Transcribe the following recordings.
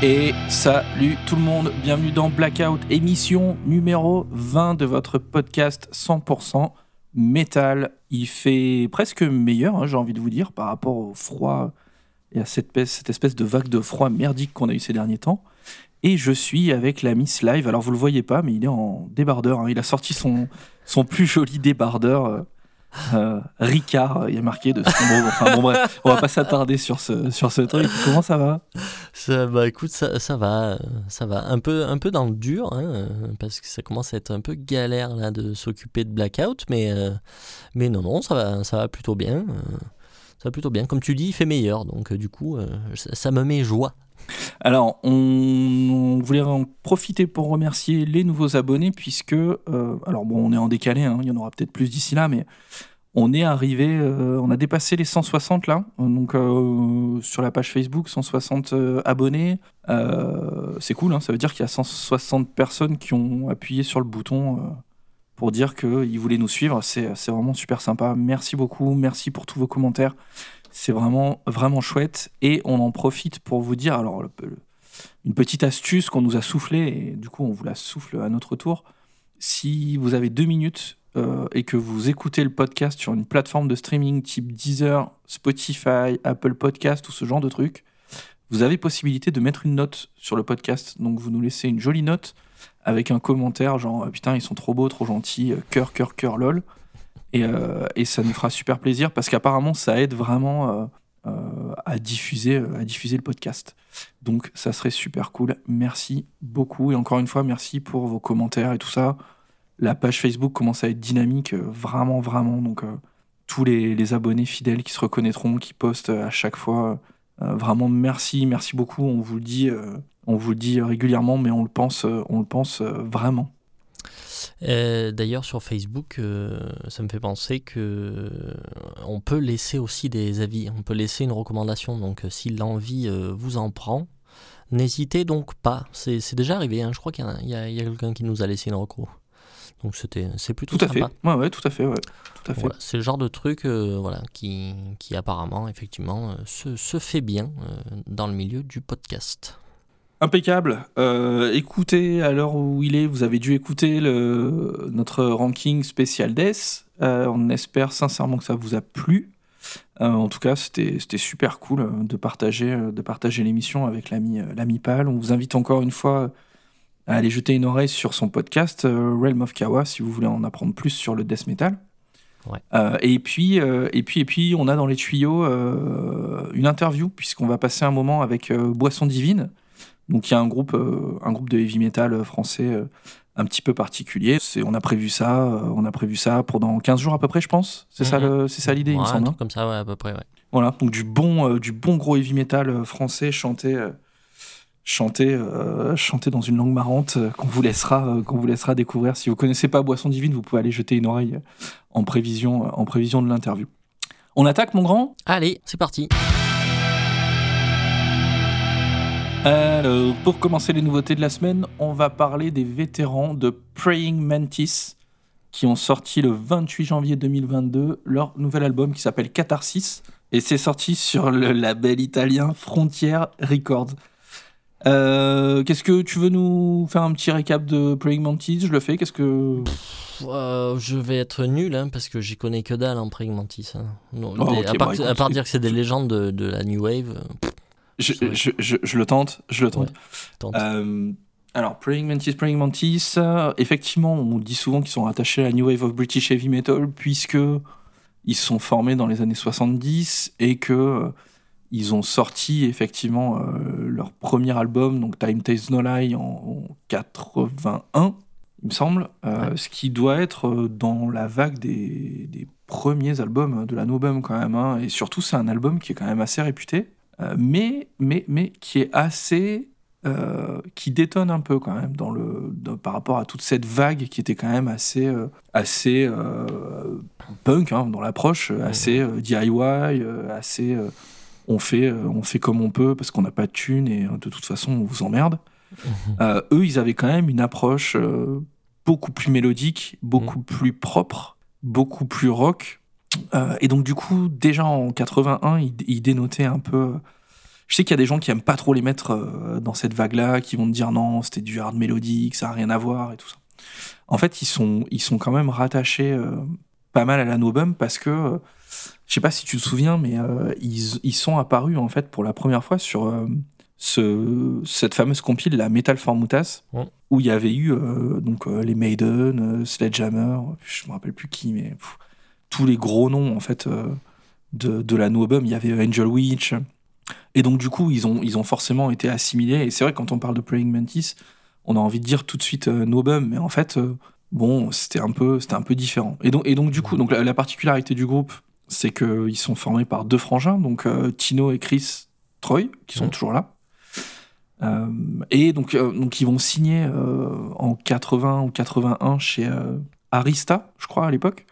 Et salut tout le monde, bienvenue dans Blackout, émission numéro 20 de votre podcast 100% métal. Il fait presque meilleur, hein, j'ai envie de vous dire, par rapport au froid et à cette espèce, cette espèce de vague de froid merdique qu'on a eu ces derniers temps. Et je suis avec l'ami Slive. Alors vous le voyez pas, mais il est en débardeur. hein. Il a sorti son, son plus joli débardeur. Euh, euh, Ricard, il y a marqué de nom. Enfin bon bref, on va pas s'attarder sur ce, sur ce truc. Comment ça va? Ça, bah écoute, ça, ça va, euh, ça va. Un peu, un peu dans le dur, hein, euh, parce que ça commence à être un peu galère là de s'occuper de blackout, mais, euh, mais non, non, ça va, ça va plutôt bien. euh, ça va plutôt bien. Comme tu dis, il fait meilleur, donc euh, du coup, euh, ça, ça me met joie. Alors, on, voulait en profiter pour remercier les nouveaux abonnés, puisque, euh, alors bon, on est en décalé, hein, il y en aura peut-être plus d'ici là, mais on est arrivé, euh, on a dépassé les 160 là, donc euh, sur la page Facebook, 160 euh, abonnés. C'est cool, hein, ça veut dire qu'il y a 160 personnes qui ont appuyé sur le bouton pour dire qu'ils voulaient nous suivre. C'est vraiment super sympa. Merci beaucoup, merci pour tous vos commentaires. C'est vraiment, vraiment chouette. Et on en profite pour vous dire, alors, une petite astuce qu'on nous a soufflé, et du coup, on vous la souffle à notre tour. Si vous avez deux minutes euh, et que vous écoutez le podcast sur une plateforme de streaming type Deezer, Spotify, Apple Podcast ou ce genre de trucs, vous avez possibilité de mettre une note sur le podcast. Donc, vous nous laissez une jolie note avec un commentaire genre euh, putain, ils sont trop beaux, trop gentils, euh, cœur, cœur, cœur, lol. Et, euh, et ça nous fera super plaisir parce qu'apparemment ça aide vraiment euh, euh, à, diffuser, à diffuser le podcast. Donc ça serait super cool. Merci beaucoup. Et encore une fois, merci pour vos commentaires et tout ça. La page Facebook commence à être dynamique, vraiment, vraiment. Donc tous les, abonnés fidèles qui se reconnaîtront, qui postent à chaque fois. vraiment merci, merci beaucoup. On vous le dit, on vous le dit régulièrement, mais on le pense, on le pense vraiment. Euh, D'ailleurs, sur Facebook, euh, ça me fait penser que euh, on peut laisser aussi des avis, on peut laisser une recommandation. Donc, si l'envie vous en prend, n'hésitez donc pas. C'est déjà arrivé, hein, je crois qu'il y a, quelqu'un qui nous a laissé une recours. Donc, c'était c'est plutôt Tout à fait. Ouais, ouais, tout à fait, ouais. Tout à fait. Voilà, c'est le genre de truc euh, voilà, qui, qui apparemment, effectivement, euh, se, se fait bien euh, dans le milieu du podcast. Impeccable. Euh, écoutez, à l'heure où il est, vous avez dû écouter le, notre ranking spécial Death. Euh, on espère sincèrement que ça vous a plu. Euh, en tout cas, c'était super cool de partager, de partager l'émission avec l'ami Pal. On vous invite encore une fois à aller jeter une oreille sur son podcast Realm of Kawa si vous voulez en apprendre plus sur le death metal. Ouais. Euh, et puis euh, et puis et puis on a dans les tuyaux euh, une interview puisqu'on va passer un moment avec Boisson Divine. Donc il y a un groupe, euh, un groupe de heavy metal euh, français euh, un petit peu particulier. C'est, on a prévu ça, on a prévu ça pour dans 15 jours à peu près, je pense. C'est ça, Mhm. le- c'est ça l'idée, il me Ouais, un semble. truc comme ça, ouais, à peu près, ouais. Voilà, donc du bon, du bon gros heavy metal français chanté, chanté, euh, chanté dans une langue marrante euh, qu'on vous laissera, euh, qu'on vous laissera découvrir. Si vous connaissez pas Boisson Divine, vous pouvez aller jeter une oreille en prévision, en prévision de l'interview. On attaque, mon grand? Allez, c'est parti. Alors, pour commencer les nouveautés de la semaine, on va parler des vétérans de Praying Mantis qui ont sorti le 28 janvier 2022 leur nouvel album qui s'appelle Catharsis et c'est sorti sur le label italien Frontier Records. Euh, Qu'est-ce que tu veux nous faire un petit récap de Praying Mantis? Je le fais. Qu'est-ce que Euh, je vais être nul hein, parce que j'y connais que dalle en Praying Mantis. hein. Non, Oh, des- à, part, bah, écoute, à part dire que c'est des légendes de, de la New Wave, pff, je, Ouais. je, je, je le tente, je le tente. Ouais, tente. Euh, alors, Praying Mantis, Praying Mantis, euh, effectivement, on dit souvent qu'ils sont rattachés à la New Wave of British Heavy Metal, puisque ils se sont formés dans les années 70 et que euh, ils ont sorti effectivement leur premier album, donc Time Takes No Lie, en, en 81, il me semble, Ouais. ce qui doit être dans la vague des, des premiers albums de la Nobum quand même, hein. et surtout c'est un album qui est quand même assez réputé, mais, mais, mais qui est assez euh, qui détonne un peu quand même dans le, dans- par rapport à toute cette vague qui était quand même assez, euh, assez euh, punk hein, dans l'approche, euh, assez euh, DIY, euh, assez euh, on, fait, euh, on fait comme on peut parce qu'on n'a pas de thunes et euh, de toute façon on vous emmerde. Euh, eux, ils avaient quand même une approche euh, beaucoup plus mélodique, beaucoup plus propre, beaucoup plus rock. Euh, et donc, du coup, déjà en 81, ils, ils dénotaient un peu, Je sais qu'il y a des gens qui aiment pas trop les mettre euh, dans cette vague-là, qui vont te dire non, c'était du hard mélodique, ça a rien à voir et tout ça. En fait, ils sont, ils sont quand même rattachés euh, pas mal à la Nobum parce que, euh, je sais pas si tu te souviens, mais ils, ils, sont apparus en fait pour la première fois sur ce, cette fameuse compile, la Metal Formutas, où il y avait eu donc les Maiden, Sledgehammer, je me rappelle plus qui, mais tous les gros noms en fait de, de la Nobum. Il y avait Angel Witch, et donc, du coup, ils ont, ils ont forcément été assimilés. Et c'est vrai, quand on parle de Praying Mantis, on a envie de dire tout de suite euh, Nobum, mais en fait, euh, bon, c'était un, peu, un peu différent. Et donc, et donc du coup, donc, la, particularité du groupe, c'est qu'ils sont formés par deux frangins, donc euh, Tino et Chris Troy, qui sont toujours là. et donc, donc, ils vont signer en 80 ou 81 chez Arista, je crois, à l'époque.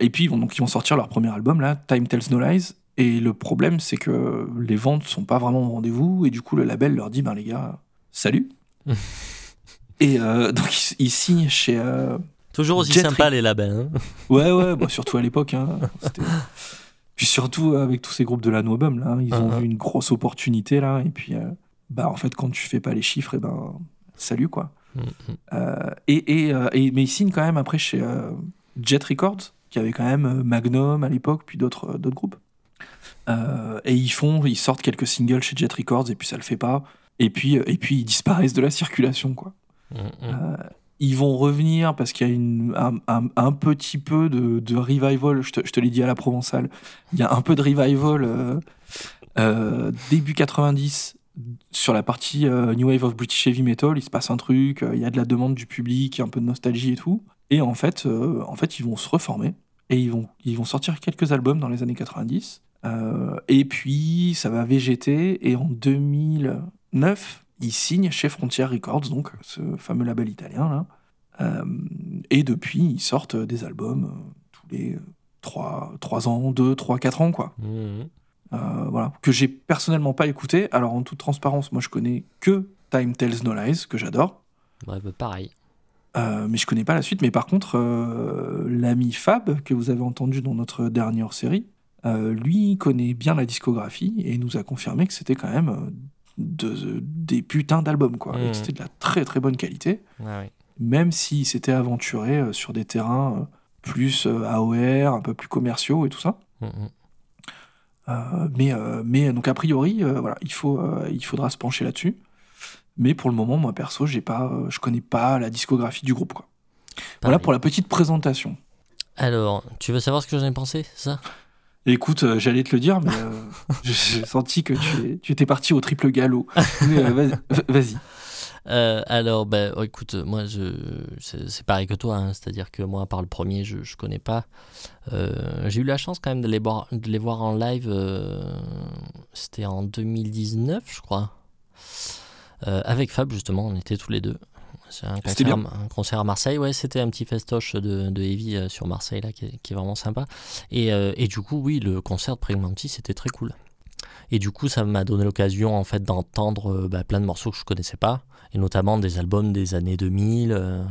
Et puis, ils vont, donc, ils vont sortir leur premier album, là, Time Tells No Lies. Et le problème, c'est que les ventes sont pas vraiment au rendez-vous, et du coup, le label leur dit, ben les gars, salut. et euh, donc, ils, signent chez. Euh, Toujours aussi sympa les labels. Hein. ouais, ouais, bah, surtout à l'époque. Hein, puis surtout avec tous ces groupes de la Nobum, là, ils ont uh-huh. vu une grosse opportunité, là, et puis, euh, bah, en fait, quand tu fais pas les chiffres, et ben, salut, quoi. Mm-hmm. et, et, et, mais ils signent quand même après chez Jet Records, qui avait quand même Magnum à l'époque, puis d'autres groupes. Euh, et ils font, ils sortent quelques singles chez Jet Records et puis ça le fait pas. Et puis, euh, et puis ils disparaissent de la circulation, quoi. Mm, mm. Euh, ils vont revenir parce qu'il y a une, un, un, petit peu de, de revival. Je te, je te l'ai dit à la Provençale. Il y a un peu de revival début 90 sur la partie New Wave of British Heavy Metal. Il se passe un truc. Il y a de la demande du public, un peu de nostalgie et tout. Et en fait, en fait, ils vont se reformer et ils vont, ils vont sortir quelques albums dans les années 90. Euh, et puis, ça va végéter. Et en 2009, ils signent chez Frontier Records, donc ce fameux label italien. Là. Euh, et depuis, ils sortent des albums euh, tous les 3, 3 ans, 2, 3, 4 ans, quoi. Mmh. voilà. Que j'ai personnellement pas écouté. Alors, en toute transparence, moi, je connais que Time Tells No Lies, que j'adore. Ouais, bah, pareil. Mais je connais pas la suite. Mais par contre, l'ami Fab, que vous avez entendu dans notre dernière série, euh, lui connaît bien la discographie et nous a confirmé que c'était quand même euh, de, des putains d'albums, quoi. Mmh. c'était de la très très bonne qualité. Même s'il s'était aventuré euh, sur des terrains plus AOR, un peu plus commerciaux et tout ça. Mmh, mmh. mais, mais donc a priori, voilà, il, faut, il faudra se pencher là-dessus. Mais pour le moment, moi perso, j'ai pas, je connais pas la discographie du groupe. Quoi. Voilà pour la petite présentation. Alors, tu veux savoir ce que j'en ai pensé, ça? Écoute, euh, j'allais te le dire, mais euh, j'ai senti que tu, tu, étais parti au triple galop. Euh, vas-y. alors, ben, oh, écoute, moi, je, c'est, pareil que toi, hein. c'est-à-dire que moi, par le premier, je ne connais pas. j'ai eu la chance quand même de les voir, de les voir en live, c'était en 2019, je crois. Avec Fab, justement, on était tous les deux. C'est un concert, un concert, à Marseille, ouais, c'était un petit festoche de, de Heavy euh, sur Marseille là, qui, est, vraiment sympa. Et, euh, et, du coup, oui, le concert de Pregnancy, c'était très cool. Et du coup, ça m'a donné l'occasion en fait d'entendre euh, bah, plein de morceaux que je connaissais pas, et notamment des albums des années 2000.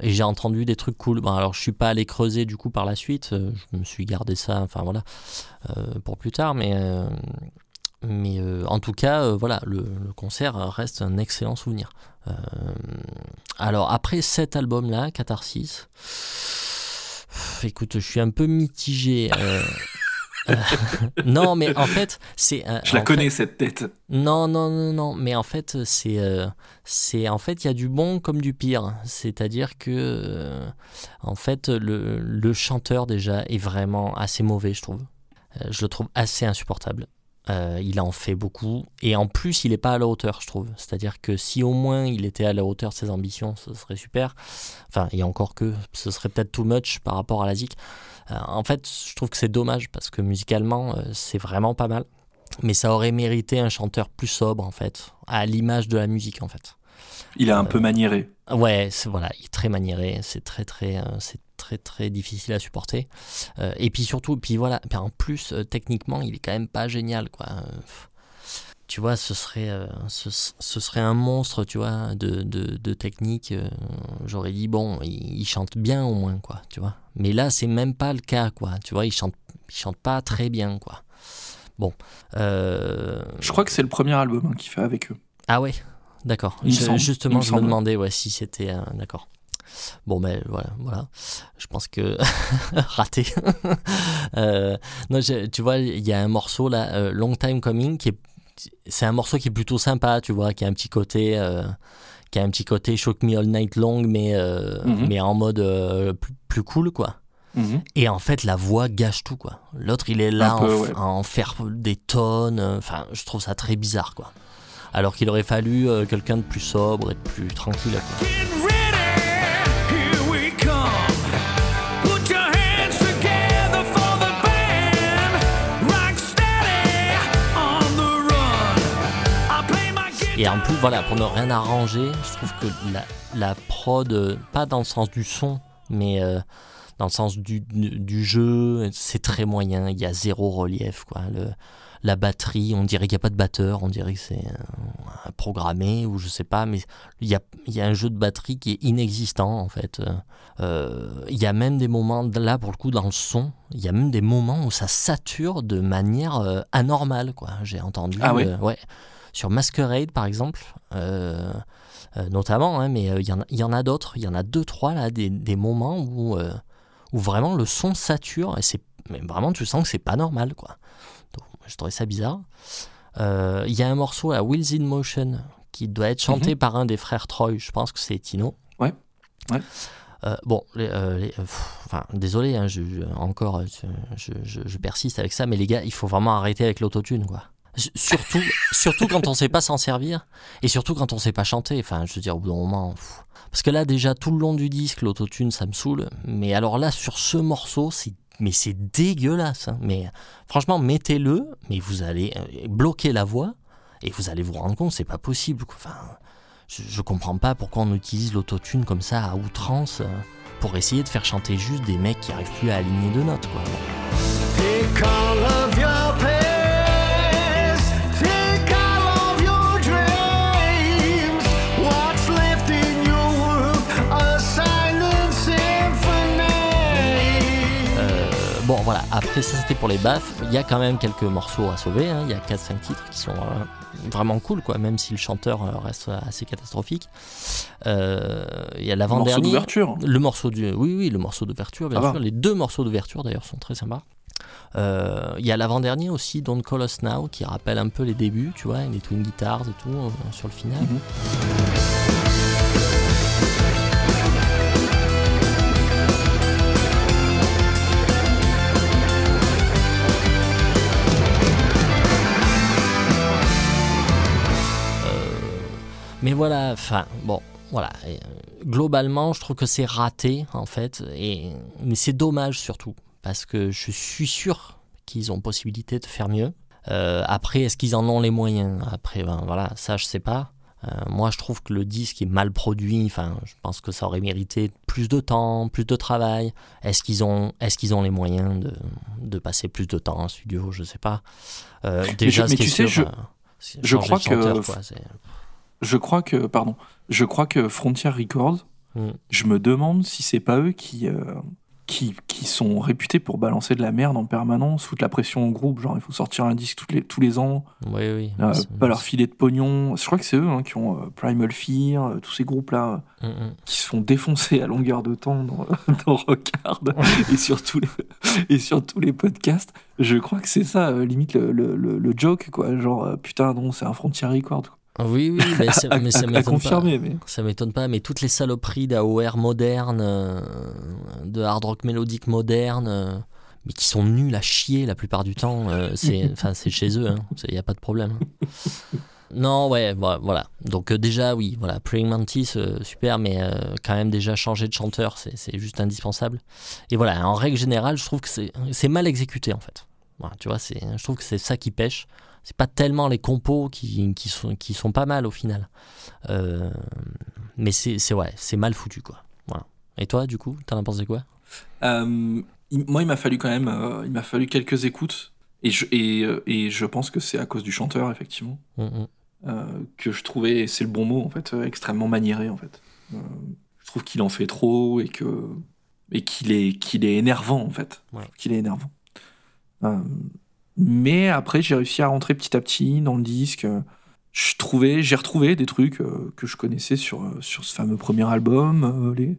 et j'ai entendu des trucs cool. Bon, alors, je suis pas allé creuser du coup par la suite. je me suis gardé ça, enfin voilà, pour plus tard. Mais mais euh, en tout cas, euh, voilà, le, concert reste un excellent souvenir. Euh, alors après cet album-là, Catharsis, écoute, je suis un peu mitigé. non, mais en fait, c'est. je la connais cette tête. Non, non, non, non. Mais en fait, c'est, c'est en fait, il y a du bon comme du pire. C'est-à-dire que, en fait, le, le chanteur déjà est vraiment assez mauvais, je trouve. je le trouve assez insupportable. Euh, il en fait beaucoup. Et en plus, il n'est pas à la hauteur, je trouve. C'est-à-dire que si au moins il était à la hauteur de ses ambitions, ce serait super. Enfin, et encore que ce serait peut-être too much par rapport à la zik. Euh, en fait, je trouve que c'est dommage parce que musicalement, euh, c'est vraiment pas mal. Mais ça aurait mérité un chanteur plus sobre, en fait, à l'image de la musique, en fait. Il est un peu maniéré. Ouais, voilà, il est très maniéré. C'est très, très, c'est très très difficile à supporter. Euh, et puis surtout, puis voilà, en plus euh, techniquement, il est quand même pas génial quoi. tu vois, ce serait, euh, ce, serait un monstre, tu vois, de, de, technique. J'aurais dit, bon, il, chante bien au moins, quoi, tu vois. Mais là, c'est même pas le cas, quoi. Tu vois, il chante, il chante pas très bien, quoi. Bon. euh, Je crois que c'est le premier album hein, qu'il fait avec eux. Ah ouais, d'accord. Justement, me je me demandais ouais, si c'était... euh, d'accord. Bon, ben voilà, voilà. Je pense que... Raté. Euh, non, je- tu vois, il y a un morceau là, euh, Long Time Coming, qui est... C'est un morceau qui est plutôt sympa, tu vois, qui a un petit côté... euh, qui a un petit côté Shock Me All Night Long, mais, Mhm. mais en mode plus, plus cool, quoi. Mhm. Et en fait, la voix gâche tout, quoi. L'autre, il est là peu, en, ouais. en faire des tonnes. Enfin, je trouve ça très bizarre, quoi. Alors qu'il aurait fallu euh, quelqu'un de plus sobre et de plus tranquille, quoi. Et en plus, voilà, pour ne rien arranger, je trouve que la, la prod, euh, pas dans le sens du son, mais euh, dans le sens du, du, du jeu, c'est très moyen. Il y a zéro relief, quoi. Le, la batterie, on dirait qu'il n'y a pas de batteur, on dirait que c'est euh, programmé ou je sais pas, mais il y a, y a un jeu de batterie qui est inexistant en fait. Euh, euh, Il y a même des moments, là pour le coup, dans le son, il y a même des moments où ça sature de manière euh, anormale, quoi. J'ai entendu. Ah ouais ouais. Sur Masquerade, par exemple, notamment, hein, mais il y en y, en a d'autres, il y en a deux, trois, là, des, des moments où, où vraiment le son sature, et c'est mais vraiment, tu sens que c'est pas normal, quoi. Je trouvais ça bizarre. Euh, Il y a un morceau à Wheels in Motion qui doit être chanté par un des frères Troy, je pense que c'est Tino. Ouais. Ouais. Euh, bon, les, euh, les- pff, enfin, désolé, hein, je, je- encore, je, persiste avec ça, mais les gars, il faut vraiment arrêter avec l'autotune, quoi. Surtout, surtout quand on sait pas s'en servir, et surtout quand on sait pas chanter. Enfin, je veux dire, au bout d'un moment. pff. Parce que là, déjà, tout le long du disque, l'autotune, ça me saoule. Mais alors là, sur ce morceau, c'est mais c'est dégueulasse. hein. Mais franchement, mettez-le, mais vous allez euh, bloquer la voix et vous allez vous rendre compte, c'est pas possible. Enfin, je, je comprends pas pourquoi on utilise l'autotune comme ça à outrance euh, pour essayer de faire chanter juste des mecs qui arrivent plus à aligner deux notes. Voilà, après ça c'était pour les baffes. Il y a quand même quelques morceaux à sauver. hein. Il y a 4-5 titres qui sont euh, vraiment cool, quoi, même si le chanteur euh, reste assez catastrophique. Euh, Il y a Morceau l'avant-dernier. d'ouverture. Le morceau du, oui, oui, le morceau d'ouverture, bien Ah bah. sûr. Les deux morceaux d'ouverture d'ailleurs sont très sympas. Euh, Il y a l'avant-dernier aussi, Don't Call Us Now, qui rappelle un peu les débuts, tu vois, les twin guitars et tout euh, sur le final. Mhm. Mais voilà, enfin, bon, voilà. Et, euh, globalement, je trouve que c'est raté, en fait. Et, mais c'est dommage surtout, parce que je suis sûr qu'ils ont possibilité de faire mieux. Euh, après, est-ce qu'ils en ont les moyens? Après, ben, voilà, ça, je sais pas. Euh, moi, je trouve que le disque est mal produit. Enfin, je pense que ça aurait mérité plus de temps, plus de travail. Est-ce qu'ils ont, est-ce qu'ils ont les moyens de, de passer plus de temps en studio? Je sais pas. Euh, déjà, mais tu est sais, je- c'est je crois que- quoi, c'est- Je crois que, pardon, je crois que Frontier Records, Mm. je me demande si c'est pas eux qui, euh, qui, qui sont réputés pour balancer de la merde en permanence, foutre la pression au groupe, genre il faut sortir un disque les, tous les ans, Oui, oui. euh, pas leur filer de pognon. Je crois que c'est eux hein, qui ont euh, Primal Fear, tous ces groupes-là Mm, mm. qui se font défoncer à longueur de temps dans, dans Rockard et, sur tous les, et sur tous les podcasts. Je crois que c'est ça, limite le, le, le- le joke, quoi. Genre, putain, non, c'est un Frontier Record. quoi. Oui, oui, mais, c'est- À, mais ça m'étonne pas. mais. Ça m'étonne pas, mais toutes les saloperies d'AOR moderne, euh, de hard rock mélodique moderne, euh, mais qui sont nuls à chier la plupart du temps, euh, c'est chez eux, il n'y a pas de problème. hein. Non, ouais, voilà. Donc euh, déjà, oui, voilà, Praying Mantis, euh, super, mais euh, quand même déjà changer de chanteur, c'est juste indispensable. Et voilà, en règle générale, je trouve que c'est mal exécuté en fait. Voilà, tu vois, je trouve que c'est ça qui pêche. C'est pas tellement les compos qui, qui, sont, qui sont pas mal au final. Euh, mais c'est c'est- ouais, c'est mal foutu quoi. Voilà. Et toi, du coup, t'en as pensé quoi? Euh, il- moi, il m'a fallu quand même, euh, il m'a fallu quelques écoutes, et je, et, et je pense que c'est à cause du chanteur, effectivement, Mm, mm. euh, que je trouvais, c'est le bon mot, en fait, extrêmement maniéré, en fait. Je trouve qu'il en fait trop, et que et qu'il est, qu'il est énervant, en fait. Ouais. Qu'il est énervant. Mais après, j'ai réussi à rentrer petit à petit dans le disque. Je trouvais, j'ai retrouvé des trucs euh, que je connaissais sur, euh, sur ce fameux premier album, euh, les,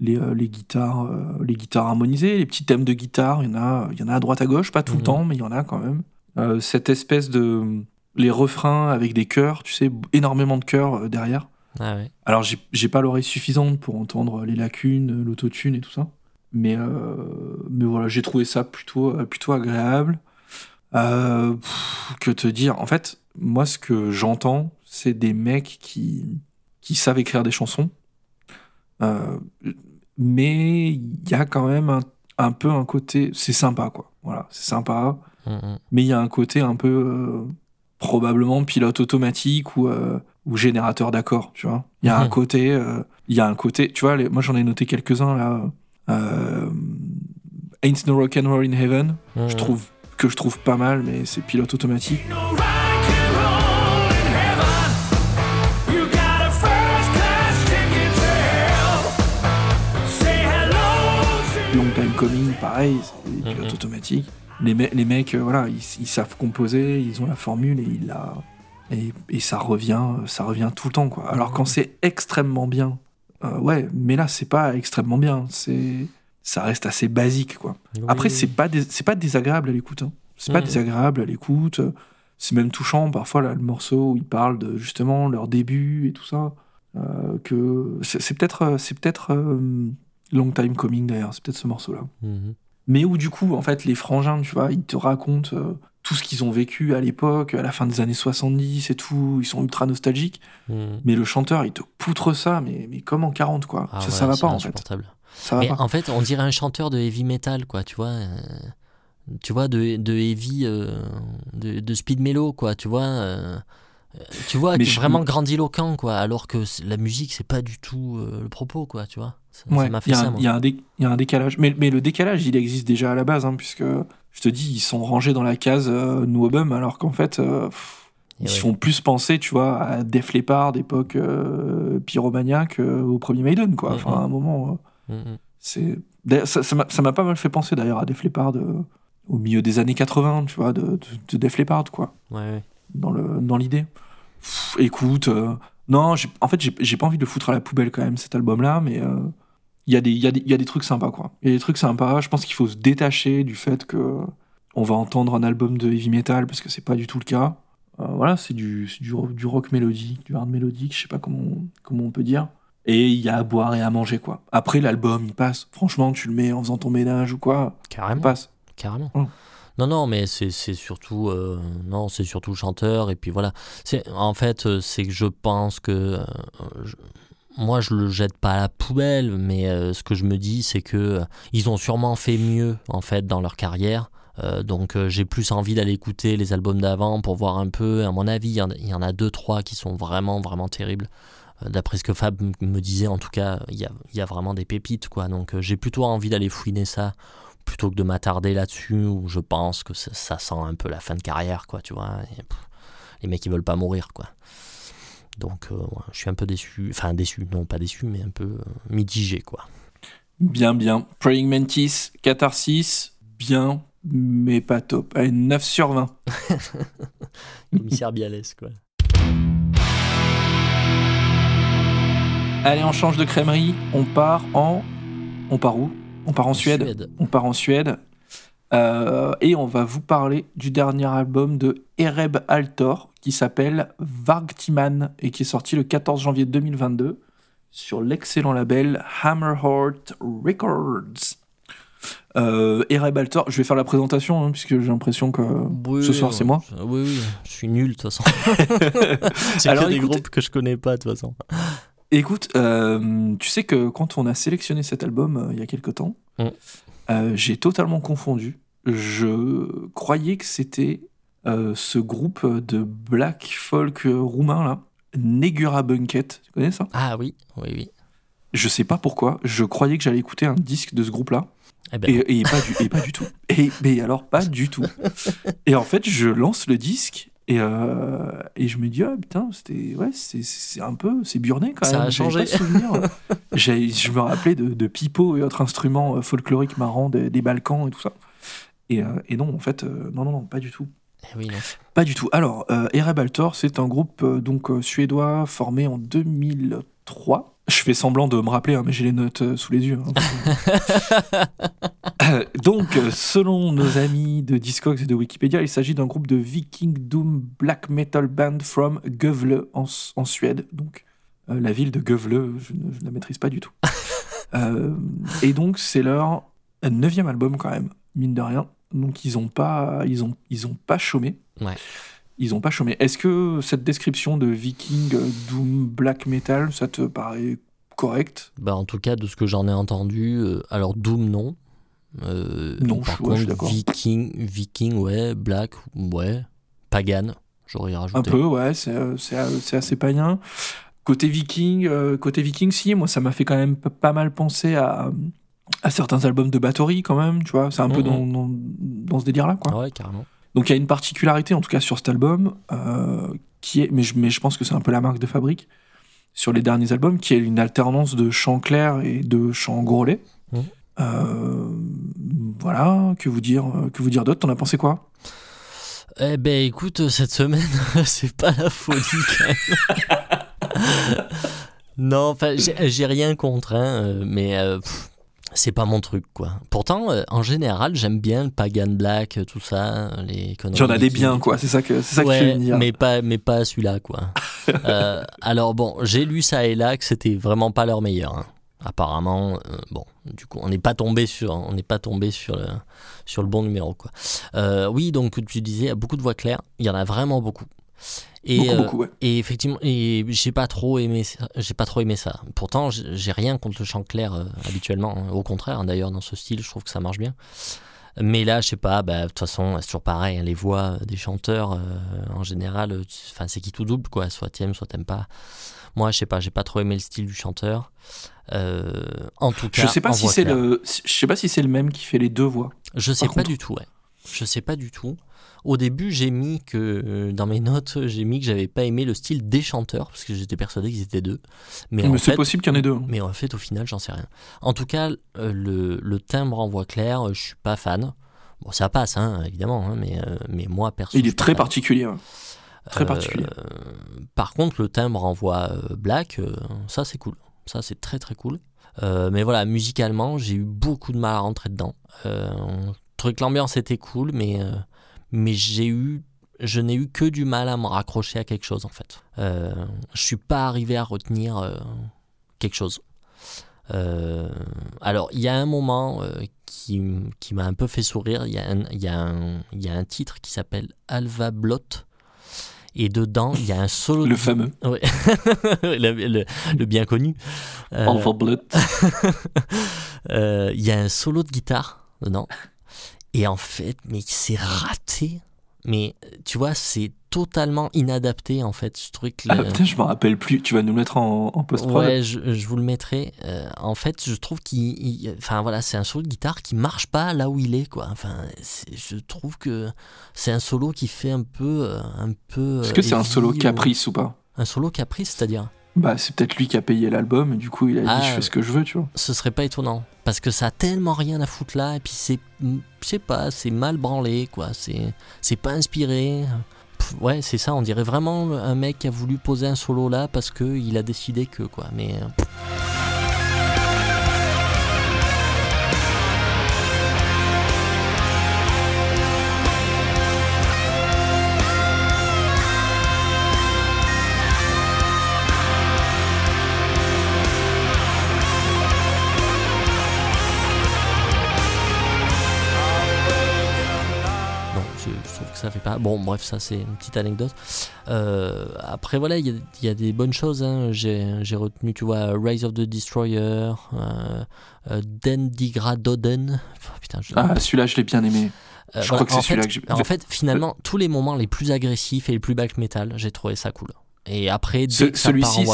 les, les guitares, les guitares harmonisées, les petits thèmes de guitare. Il y en a, il y en a à droite à gauche, pas tout le Mhm. temps, mais il y en a quand même. Euh, cette espèce de les refrains avec des chœurs, tu sais, énormément de chœurs derrière. Ah ouais. Alors, j'ai pas l'oreille suffisante pour entendre les lacunes, l'autotune et tout ça. Mais, euh, mais voilà, j'ai trouvé ça plutôt, plutôt agréable. Euh, pff, que te dire? En fait, moi, ce que j'entends, c'est des mecs qui, qui savent écrire des chansons. Euh, mais il y a quand même un, un peu un côté. C'est sympa, quoi. Voilà, c'est sympa Mm, mm. mais il y a un côté un peu euh, probablement pilote automatique ou, ou générateur d'accords, tu vois. Il y a un Mhm. côté, il y a un côté, tu vois, les- moi j'en ai noté quelques-uns là. Ain't No Rock and Roll in Heaven, Mm, je mm. trouve que je trouve pas mal, mais c'est pilote automatique. Long Time Coming, pareil, c'est des pilotes Mhm. automatiques. Les, me- les mecs, euh, voilà, ils, ils savent composer, ils ont la formule et ils la et, et ça revient, ça revient tout le temps quoi. Alors quand c'est extrêmement bien, euh, ouais, mais là c'est pas extrêmement bien, c'est ça reste assez basique quoi. Oui, Après c'est pas c'est pas désagréable à l'écoute, hein. c'est pas Mhm. désagréable à l'écoute. C'est même touchant parfois là le morceau où ils parlent de justement leur début et tout ça. euh, que c'est peut-être euh, c'est peut-être euh, Long Time Coming d'ailleurs, c'est peut-être ce morceau là Mhm. mais où du coup, en fait, les frangins, tu vois, ils te racontent euh, tout ce qu'ils ont vécu à l'époque, à la fin des années 70 et tout, ils sont ultra nostalgiques, Mhm. mais le chanteur, il te poutre ça, mais, mais comme en 40, quoi. Ah ça, ouais, ça va pas, en fait. Insupportable. Ça va Mais pas. en fait, on dirait un chanteur de heavy metal, quoi, tu vois. euh, tu vois, de, de heavy, euh, de, de speed mellow, quoi, tu vois. euh, tu vois, Mais je- vraiment grandiloquent, quoi, alors que la musique, c'est pas du tout euh, le propos, quoi, tu vois. Ça Ouais, m'a fait y, a ça, un- moi. il y a un décalage. Mais, mais le décalage, il existe déjà à la base, hein, puisque je te dis, ils sont rangés dans la case New Album, alors qu'en fait, pff, ils ouais. font plus penser, tu vois, à Def Leppard d'époque euh, Pyromania qu'au premier Maiden, quoi. Enfin, Mhm. à un moment. Euh. C'est ça m'a pas mal fait penser d'ailleurs à Def Leppard euh, au milieu des années 80, tu vois, de, de, de Def Leppard quoi, Ouais, ouais. dans le dans l'idée. Écoute, euh, non, en fait j'ai pas envie de le foutre à la poubelle quand même cet album-là, mais euh, il y a des il y y a des trucs sympas quoi. Il y a des trucs sympas. Je pense qu'il faut se détacher du fait que on va entendre un album de heavy metal parce que c'est pas du tout le cas. Euh, voilà, c'est du, du, du rock mélodique, du hard mélodique, je sais pas comment, comment on peut dire. Et il y a à boire et à manger, quoi. Après, l'album, il passe. Franchement, tu le mets en faisant ton ménage ou quoi, il Carrément. passe. Carrément. Mm. Non, non, mais c'est c'est surtout, euh, non, c'est surtout le chanteur. Et puis voilà. C'est en fait, euh, c'est que je pense que euh, je- moi, je le jette pas à la poubelle, mais euh, ce que je me dis, c'est que ils ont sûrement fait mieux en fait dans leur carrière. Euh, donc euh, j'ai plus envie d'aller écouter les albums d'avant pour voir un peu. À mon avis, il y il y, en a deux, trois qui sont vraiment, vraiment terribles. Euh, D'après ce que Fab me disait, en tout cas, il y a, y a vraiment des pépites, quoi. Donc euh, j'ai plutôt envie d'aller fouiner ça plutôt que de m'attarder là-dessus où je pense que ça, ça sent un peu la fin de carrière, quoi, tu vois. Et, pff, les mecs, ils veulent pas mourir, quoi. Donc, euh, ouais, je suis un peu déçu. Enfin, déçu, non, pas déçu, mais un peu euh, mitigé, quoi. Bien, bien. Praying Mantis, Catharsis, bien, mais pas top. Allez, 9 sur 20. Commissaire Bialès, quoi. Allez, on change de crèmerie. On part en. On part où? On part en Suède. On part en Suède. Euh, et on va vous parler du dernier album de Ereb Altor qui s'appelle Vargtiman et qui est sorti le 14 janvier 2022 sur l'excellent label Hammerheart Records. Euh, Ereb Altor, je vais faire la présentation hein, puisque j'ai l'impression que Oui, ce soir oui, c'est moi. Oui, oui, je suis nul, de toute façon. C'est que des écoute- groupes que je connais pas, de toute façon. Écoute, euh, tu sais que quand on a sélectionné cet album euh, il y a quelque temps, Mm. euh, j'ai totalement confondu. Je croyais que c'était ce groupe de black folk roumain là, Negura Bunket. Tu connais ça? Ah oui, oui, oui. Je sais pas pourquoi. Je croyais que j'allais écouter un disque de ce groupe là. Eh ben, Et, et pas du, et pas du tout. Et, mais alors, pas du tout. Et en fait, je lance le disque et, euh, et je me dis, ah putain, c'était, ouais, c'est, c'est un peu, c'est burné quand Ça même. a J'avais changé. je me rappelais de, de pipeaux et autres instruments euh, folkloriques marrants des, des Balkans et tout ça. Et, euh, et non, en fait, euh, non, non, non, pas du tout. Eh oui. Pas du tout. Alors, euh, Erebaltor, c'est un groupe donc suédois formé en 2003. Je fais semblant de me rappeler, hein, mais j'ai les notes euh, sous les yeux. hein. Euh, donc, euh, selon nos amis de Discogs et de Wikipédia, il s'agit d'un groupe de Viking Doom Black Metal Band from Gövle en, en Suède. Donc, euh, la ville de Gövle, je ne je la maîtrise pas du tout. Euh, et donc, c'est leur neuvième album quand même, mine de rien. Donc, ils ont pas, ils ont, ils ont pas chômé. Ouais. Ils ont pas chômé. Est-ce que cette description de Viking euh, Doom Black Metal, ça te paraît correct? Bah, en tout cas, de ce que j'en ai entendu, euh, alors Doom, non. Euh, Non, par je- ouais, contre, d'accord. Viking, Viking, ouais. Black, ouais. Pagan, j'aurais rajouté. Un peu, ouais, c'est assez païen. Côté Viking, euh, côté Viking, si, moi ça m'a fait quand même pas mal penser à, à certains albums de Bathory quand même, tu vois, c'est un peu Mhm. dans, dans, dans ce délire-là, quoi. Ouais, carrément. Donc il y a une particularité, en tout cas sur cet album, euh, qui est, mais je, mais je pense que c'est un peu la marque de fabrique, sur les derniers albums, qui est une alternance de chants clairs et de chants grelets. Mhm. Euh, voilà, que vous dire, euh, que vous dire d'autre? T'en as pensé quoi? Eh ben écoute, cette semaine, c'est pas la folie quand même. non, enfin, j'ai rien contre, hein, euh, mais euh, pff, c'est pas mon truc, quoi. Pourtant, euh, en général, j'aime bien le Pagan Black, euh, tout ça, les conneries. J'en as des biens, quoi, c'est ça que, c'est ça que tu veux dire. mais pas, mais pas celui-là, quoi. Euh, alors bon, j'ai lu ça et là que c'était vraiment pas leur meilleur. hein. Apparemment, euh, bon, du coup, on n'est pas tombé sur, on n'est pas tombé sur le, sur le bon numéro, quoi. Euh, oui, donc tu disais, il y a beaucoup de voix claires. Il y en a vraiment beaucoup. Et, beaucoup, euh, beaucoup, ouais. et effectivement, et j'ai pas trop aimé, ça- j'ai pas trop aimé ça. Pourtant, j'ai rien contre le chant clair euh, habituellement. hein. Au contraire, d'ailleurs, dans ce style, je trouve que ça marche bien. Mais là, je sais pas, bah, de toute façon, c'est toujours pareil. hein, les voix des chanteurs, euh, en général, enfin, c'est qui tout double, quoi. Soit t'aimes, soit t'aimes pas. Moi, je sais pas, j'ai pas trop aimé le style du chanteur. Euh, en tout cas, Je sais pas si c'est le, je sais pas si c'est le même qui fait les deux voix. Je sais Par pas contre. du tout, ouais. Je sais pas du tout. Au début, j'ai mis que euh, dans mes notes, j'ai mis que j'avais pas aimé le style des chanteurs parce que j'étais persuadé qu'ils étaient deux. Mais, Mais, c'est possible qu'il y en ait deux. hein. mais en fait, au final, j'en sais rien. En tout cas, euh, le, le timbre en voix claire, euh, je suis pas fan. Bon, ça passe, hein, évidemment, hein, mais, mais moi, perso. Il est très particulier. Très Euh, particulier. par contre, le timbre en voix black, ça c'est cool. Ça c'est très très cool. Euh, mais voilà, musicalement, j'ai eu beaucoup de mal à rentrer dedans. Euh, que l'ambiance était cool, mais, mais j'ai eu, je n'ai eu que du mal à me raccrocher à quelque chose en fait. Euh, je suis pas arrivé à retenir euh, quelque chose. Euh, alors, il y a un moment euh, qui, qui m'a un peu fait sourire. Il y, a un- il y, y a un titre qui s'appelle Alva Blot. Et dedans, il y a un solo. Le fameux. Ouais. le, le- le bien connu. Blood. euh, Il y a un solo de guitare dedans. Et en fait, mais c'est raté. Mais tu vois, c'est totalement inadapté en fait. Je trouvais que Ah, putain, je me rappelle plus. Tu vas nous le mettre en, en post-prod. Ouais, je, je vous le mettrai. Euh, en fait, je trouve qu'il, il- enfin voilà, c'est un solo de guitare qui marche pas là où il est, quoi. Enfin, je trouve que c'est un solo qui fait un peu, euh, un peu. Est-ce que c'est un solo ou- caprice ou pas? Un solo caprice, c'est-à-dire? Bah, c'est peut-être lui qui a payé l'album et du coup, il a dit Ah. je fais ce que je veux, tu vois. Ce serait pas étonnant, parce que ça a tellement rien à foutre là, et puis c'est, je sais pas, c'est mal branlé, quoi. C'est, c'est pas inspiré. Pff, Ouais, c'est ça. On dirait vraiment un mec qui a voulu poser un solo là parce que il a décidé que, quoi. Mais euh, ça fait pas. Bon, bref, ça c'est une petite anecdote. Euh, après, voilà, il y, a- il y a des bonnes choses. hein. J'ai retenu, tu vois, Rise of the Destroyer, euh, euh, Dendigradoden. Oh, putain, je... Ah, celui-là, je l'ai bien aimé. Euh, je voilà, crois que c'est celui-là que j'ai. En fait, finalement, tous les moments les plus agressifs et les plus black metal, j'ai trouvé ça cool. Et après, dès Ce- que ça part en Celui-ci,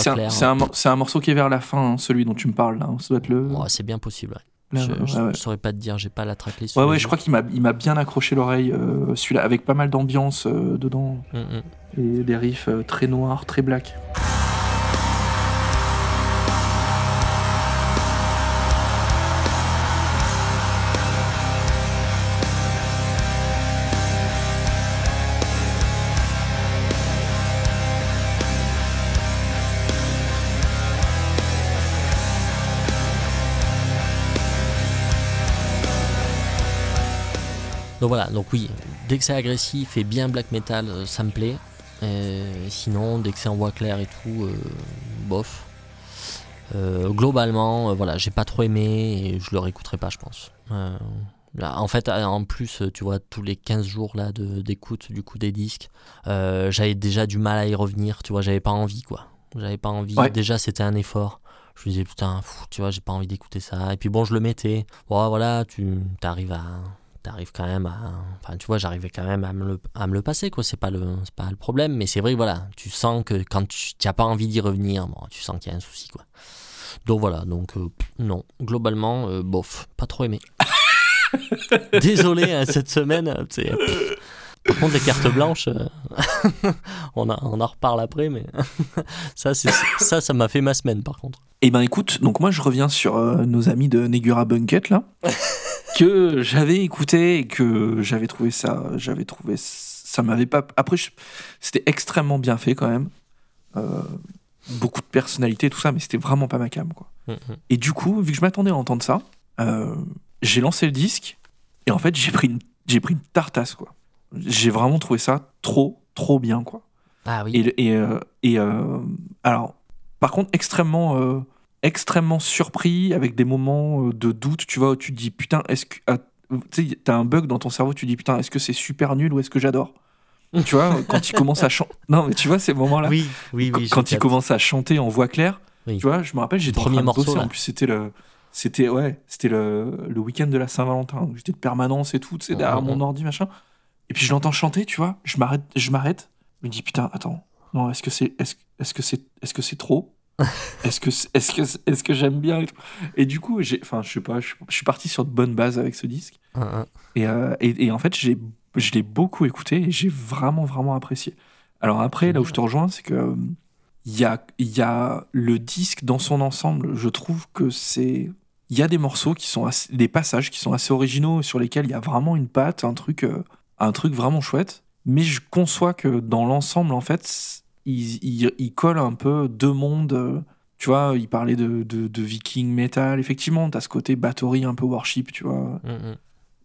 c'est un, morceau qui est vers la fin, hein, celui dont tu me parles hein. Ça doit être le. ouais, c'est bien possible. ouais. Je, ouais, je- ouais. je saurais pas te dire, j'ai pas la tracklist. Ouais, ouais, je crois qu'il m'a, il m'a bien accroché l'oreille, euh, celui-là, avec pas mal d'ambiance euh, dedans Mm, mm. et des riffs euh, très noirs, très black. Donc voilà, donc oui, dès que c'est agressif et bien black metal, euh, ça me plaît. Euh, sinon, dès que c'est en voix claire et tout, euh, bof. Euh, globalement, euh, voilà, j'ai pas trop aimé et je le réécouterai pas, je pense. Là, en fait, en plus, tu vois, tous les 15 jours là de- d'écoute du coup des disques, j'avais déjà du mal à y revenir, tu vois, j'avais pas envie quoi. J'avais pas envie, Ouais. déjà c'était un effort. Je me disais putain, pff, tu vois, j'ai pas envie d'écouter ça. Et puis bon, je le mettais. Bon, voilà, tu arrives à. T'arrives quand même à. Enfin, tu vois, j'arrivais quand même à me le, à me le passer, quoi. C'est pas, le, c'est pas le problème. Mais c'est vrai, voilà, tu sens que quand tu n'as pas envie d'y revenir, bon, tu sens qu'il y a un souci, quoi. Donc voilà, donc euh, non. Globalement, euh, bof, pas trop aimé. Désolé, hein, cette semaine, c'est. Par contre, les cartes blanches, euh, on, a- on en reparle après, mais ça, ça, ça m'a fait ma semaine, par contre. Eh ben écoute, donc moi je reviens sur euh, nos amis de Negura Bunket là, que j'avais écouté et que j'avais trouvé ça, j'avais trouvé ça m'avait pas. Après je- c'était extrêmement bien fait quand même, Euh, beaucoup de personnalité tout ça, mais c'était vraiment pas ma cam quoi. Mm, mm. Et du coup, vu que je m'attendais à entendre ça, j'ai lancé le disque et en fait j'ai pris une, j'ai pris une tartasse quoi. J'ai vraiment trouvé ça trop trop bien quoi. Ah oui. Et, et, euh, et, euh, alors, par contre, extrêmement, euh, extrêmement surpris avec des moments de doute, tu vois, où tu te dis putain, est-ce que. ah, tu sais, t'as un bug dans ton cerveau, tu te dis putain, est-ce que c'est super nul ou est-ce que j'adore? Tu vois, quand il commence à chanter. Non, mais tu vois, ces moments-là. Oui, oui, oui. quand il commence à chanter en voix claire, Oui. tu vois, je me rappelle, j'étais en Premier train de morceau, bosser, là. en plus, c'était le. C'était ouais, c'était le, le week-end de la Saint-Valentin. J'étais de permanence et tout, tu sais, derrière Mhm. mon ordi, machin. Et puis je l'entends chanter, tu vois. Je m'arrête, je m'arrête. Je me dis putain, attends. Non, est-ce que c'est, est-ce, est-ce que c'est, est-ce que c'est trop? Est-ce que, c'est- est-ce que, c'est- est-ce que j'aime bien et, tout Et du coup, j'ai, enfin, je sais pas, je, je suis parti sur de bonnes bases avec ce disque. Un. Et, euh, et, et en fait, j'ai, je l'ai beaucoup écouté et j'ai vraiment, vraiment apprécié. Alors après, là où je te rejoins, c'est que il y a, il y a le disque dans son ensemble. Je trouve que c'est, il y a des morceaux qui sont assez- des passages qui sont assez originaux sur lesquels il y a vraiment une patte, un truc, euh, un truc vraiment chouette. Mais je conçois que dans l'ensemble, en fait, il, il, il colle un peu deux mondes. euh, Tu vois, il parlait de, de, de viking metal. Effectivement, t'as ce côté batterie un peu worship, tu vois. Mm, mm.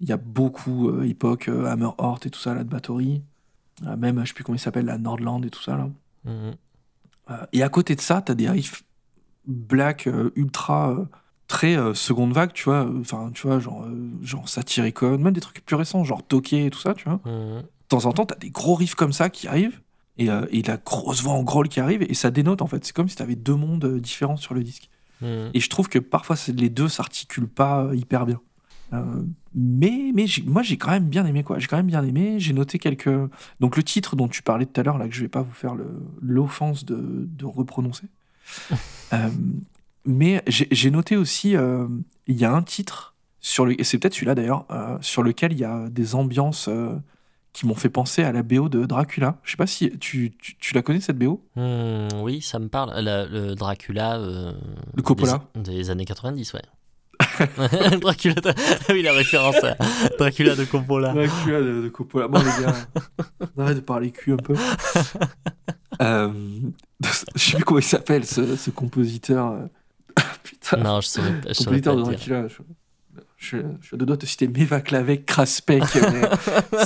Il y a beaucoup euh, époque euh, Hammer Hort et tout ça là de batterie. Euh, même, je sais plus comment il s'appelle, la Nordland et tout ça là. Mm, mm. Euh, et à côté de ça, t'as des riffs black euh, ultra euh, très euh, seconde vague, tu vois. Enfin, tu vois, genre, euh, genre Satyricon, même des trucs plus récents, genre Toké et tout ça, tu vois. Mm, mm. De temps en temps, t'as des gros riffs comme ça qui arrivent. Et, euh, et la grosse voix en growl qui arrive, et ça dénote en fait. C'est comme si t'avais deux mondes euh, différents sur le disque. Mm. Et je trouve que parfois les deux s'articulent pas euh, hyper bien. Euh, mais mais moi j'ai quand même bien aimé quoi. J'ai quand même bien aimé. J'ai noté quelques. Donc le titre dont tu parlais tout à l'heure là que je vais pas vous faire l'offense de, de reprononcer. Euh, mais j'ai noté aussi euh, il y a un titre sur le et c'est peut-être celui-là d'ailleurs euh, sur lequel il y a des ambiances euh, qui m'ont fait penser à la BO de Dracula. Je sais pas si tu, tu, tu la connais cette BO. Hmm, oui, ça me parle. La- le Dracula. euh, Le Coppola. Des, des années 90, ouais. Dracula. de- Ah oui, la référence à Dracula de Coppola. Dracula de, de Coppola. Bon, les gars, on arrête de parler cul un peu. Euh, je sais plus comment il s'appelle, ce, ce compositeur. Euh. Putain, Non, je saurais, pas- je saurais compositeur pas de te dire. Dracula. Je, doigts de citer Meva Kraspek. mais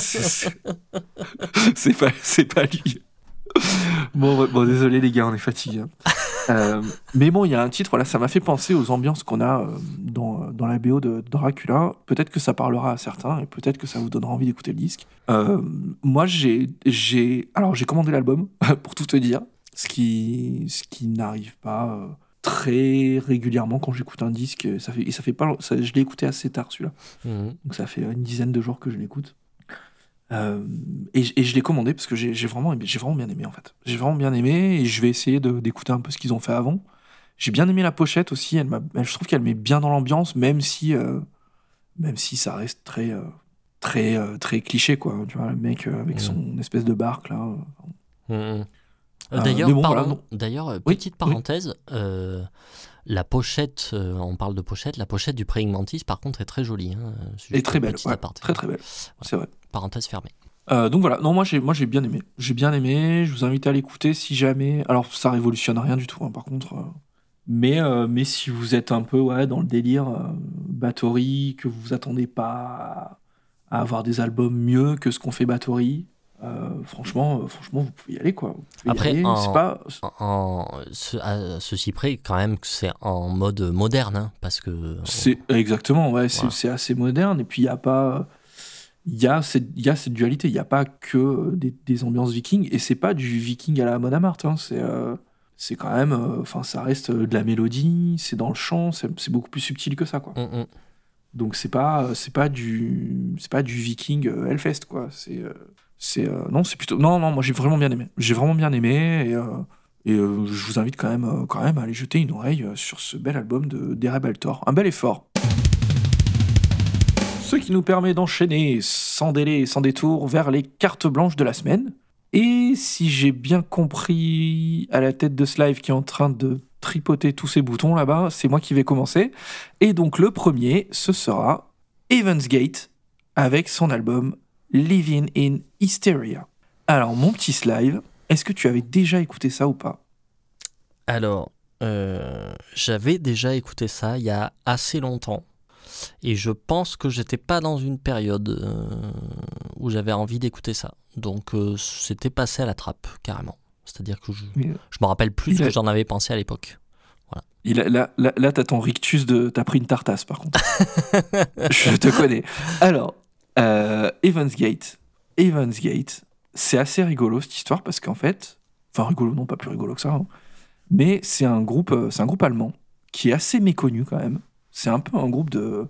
c'est- pas, lui. Bon, désolé les gars, on est fatigués. hein. Euh, mais bon, il y a un titre, voilà, ça m'a fait penser aux ambiances qu'on a euh, dans, dans la BO de Dracula. Peut-être que ça parlera à certains et peut-être que ça vous donnera envie d'écouter le disque. Euh, moi, j'ai, j'ai, alors j'ai commandé l'album pour tout te dire, ce qui, ce qui n'arrive pas euh, très régulièrement quand j'écoute un disque. Ça fait, et ça fait pas, ça- je l'ai écouté assez tard celui-là. Mhm. Donc ça fait une dizaine de jours que je l'écoute. Euh, et, je- et je l'ai commandé parce que j'ai vraiment, j'ai vraiment bien aimé en fait. J'ai vraiment bien aimé et je vais essayer d'écouter un peu ce qu'ils ont fait avant. J'ai bien aimé la pochette aussi. Elle je trouve qu'elle met bien dans l'ambiance, même si, euh, même si ça reste très, euh, très, très cliché quoi. Tu vois, le mec avec Mm. son espèce de barque là. Mhm. Euh, Euh, D'ailleurs, bon, voilà, petite oui. parenthèse, euh, la pochette, on parle de pochette, la pochette du Praying Mantis, par contre, est très jolie. Hein, Et très belle, ouais, très très belle. C'est vrai. Parenthèse fermée. Euh, donc voilà, non, moi j'ai, moi j'ai bien aimé. J'ai bien aimé. Je vous invite à l'écouter si jamais. Alors ça révolutionne rien du tout, hein, par contre. euh. Mais, euh, mais si vous êtes un peu ouais, dans le délire batterie, que vous vous attendez pas à avoir des albums mieux que ce qu'on fait Bathory. Euh, franchement, euh, franchement, vous pouvez y aller quoi. Y Après, aller. en- pas. Ce- à ceci près, quand même, que c'est en mode moderne, hein, parce que. C'est exactement, ouais, c'est Voilà. c'est assez moderne. Et puis il y a pas, il y a cette, il y a cette dualité. Il y a pas que des, des ambiances vikings. Et c'est pas du viking à la Mona Mart. Hein, c'est, euh, c'est quand même, enfin, ça reste de la mélodie. C'est dans le chant. C'est beaucoup plus subtil que ça, quoi. Mm, mm. Donc c'est pas, c'est pas du, c'est pas du viking Hellfest, quoi. C'est, euh, non, c'est plutôt, non, non, moi j'ai vraiment bien aimé. J'ai vraiment bien aimé. Et, euh, euh, je vous invite quand même, quand même à aller jeter une oreille sur ce bel album de d'Erebaltor. Un bel effort. Ce qui nous permet d'enchaîner sans délai sans détour vers les cartes blanches de la semaine. Et si j'ai bien compris à la tête de ce live qui est en train de tripoter tous ces boutons là-bas, c'est moi qui vais commencer. Et donc le premier, ce sera Evans Gate avec son album Living in Hysteria. Alors mon petit Slive, est-ce que tu avais déjà écouté ça ou pas? Alors, euh, j'avais déjà écouté ça il y a assez longtemps. Et je pense que j'étais pas dans une période euh, où j'avais envie d'écouter ça. Donc, euh, c'était passé à la trappe, carrément. C'est-à-dire que je, je me rappelle plus ce que j'en avais pensé à l'époque. il a- Là, là, là, t'as ton rictus de... T'as pris une tartasse par contre. Je te connais. Alors, euh, Evans Gate. Evans Gate, c'est assez rigolo cette histoire parce qu'en fait... Enfin rigolo, non, pas plus rigolo que ça. hein. Mais c'est un groupe, euh, c'est un groupe allemand qui est assez méconnu quand même. C'est un peu un groupe de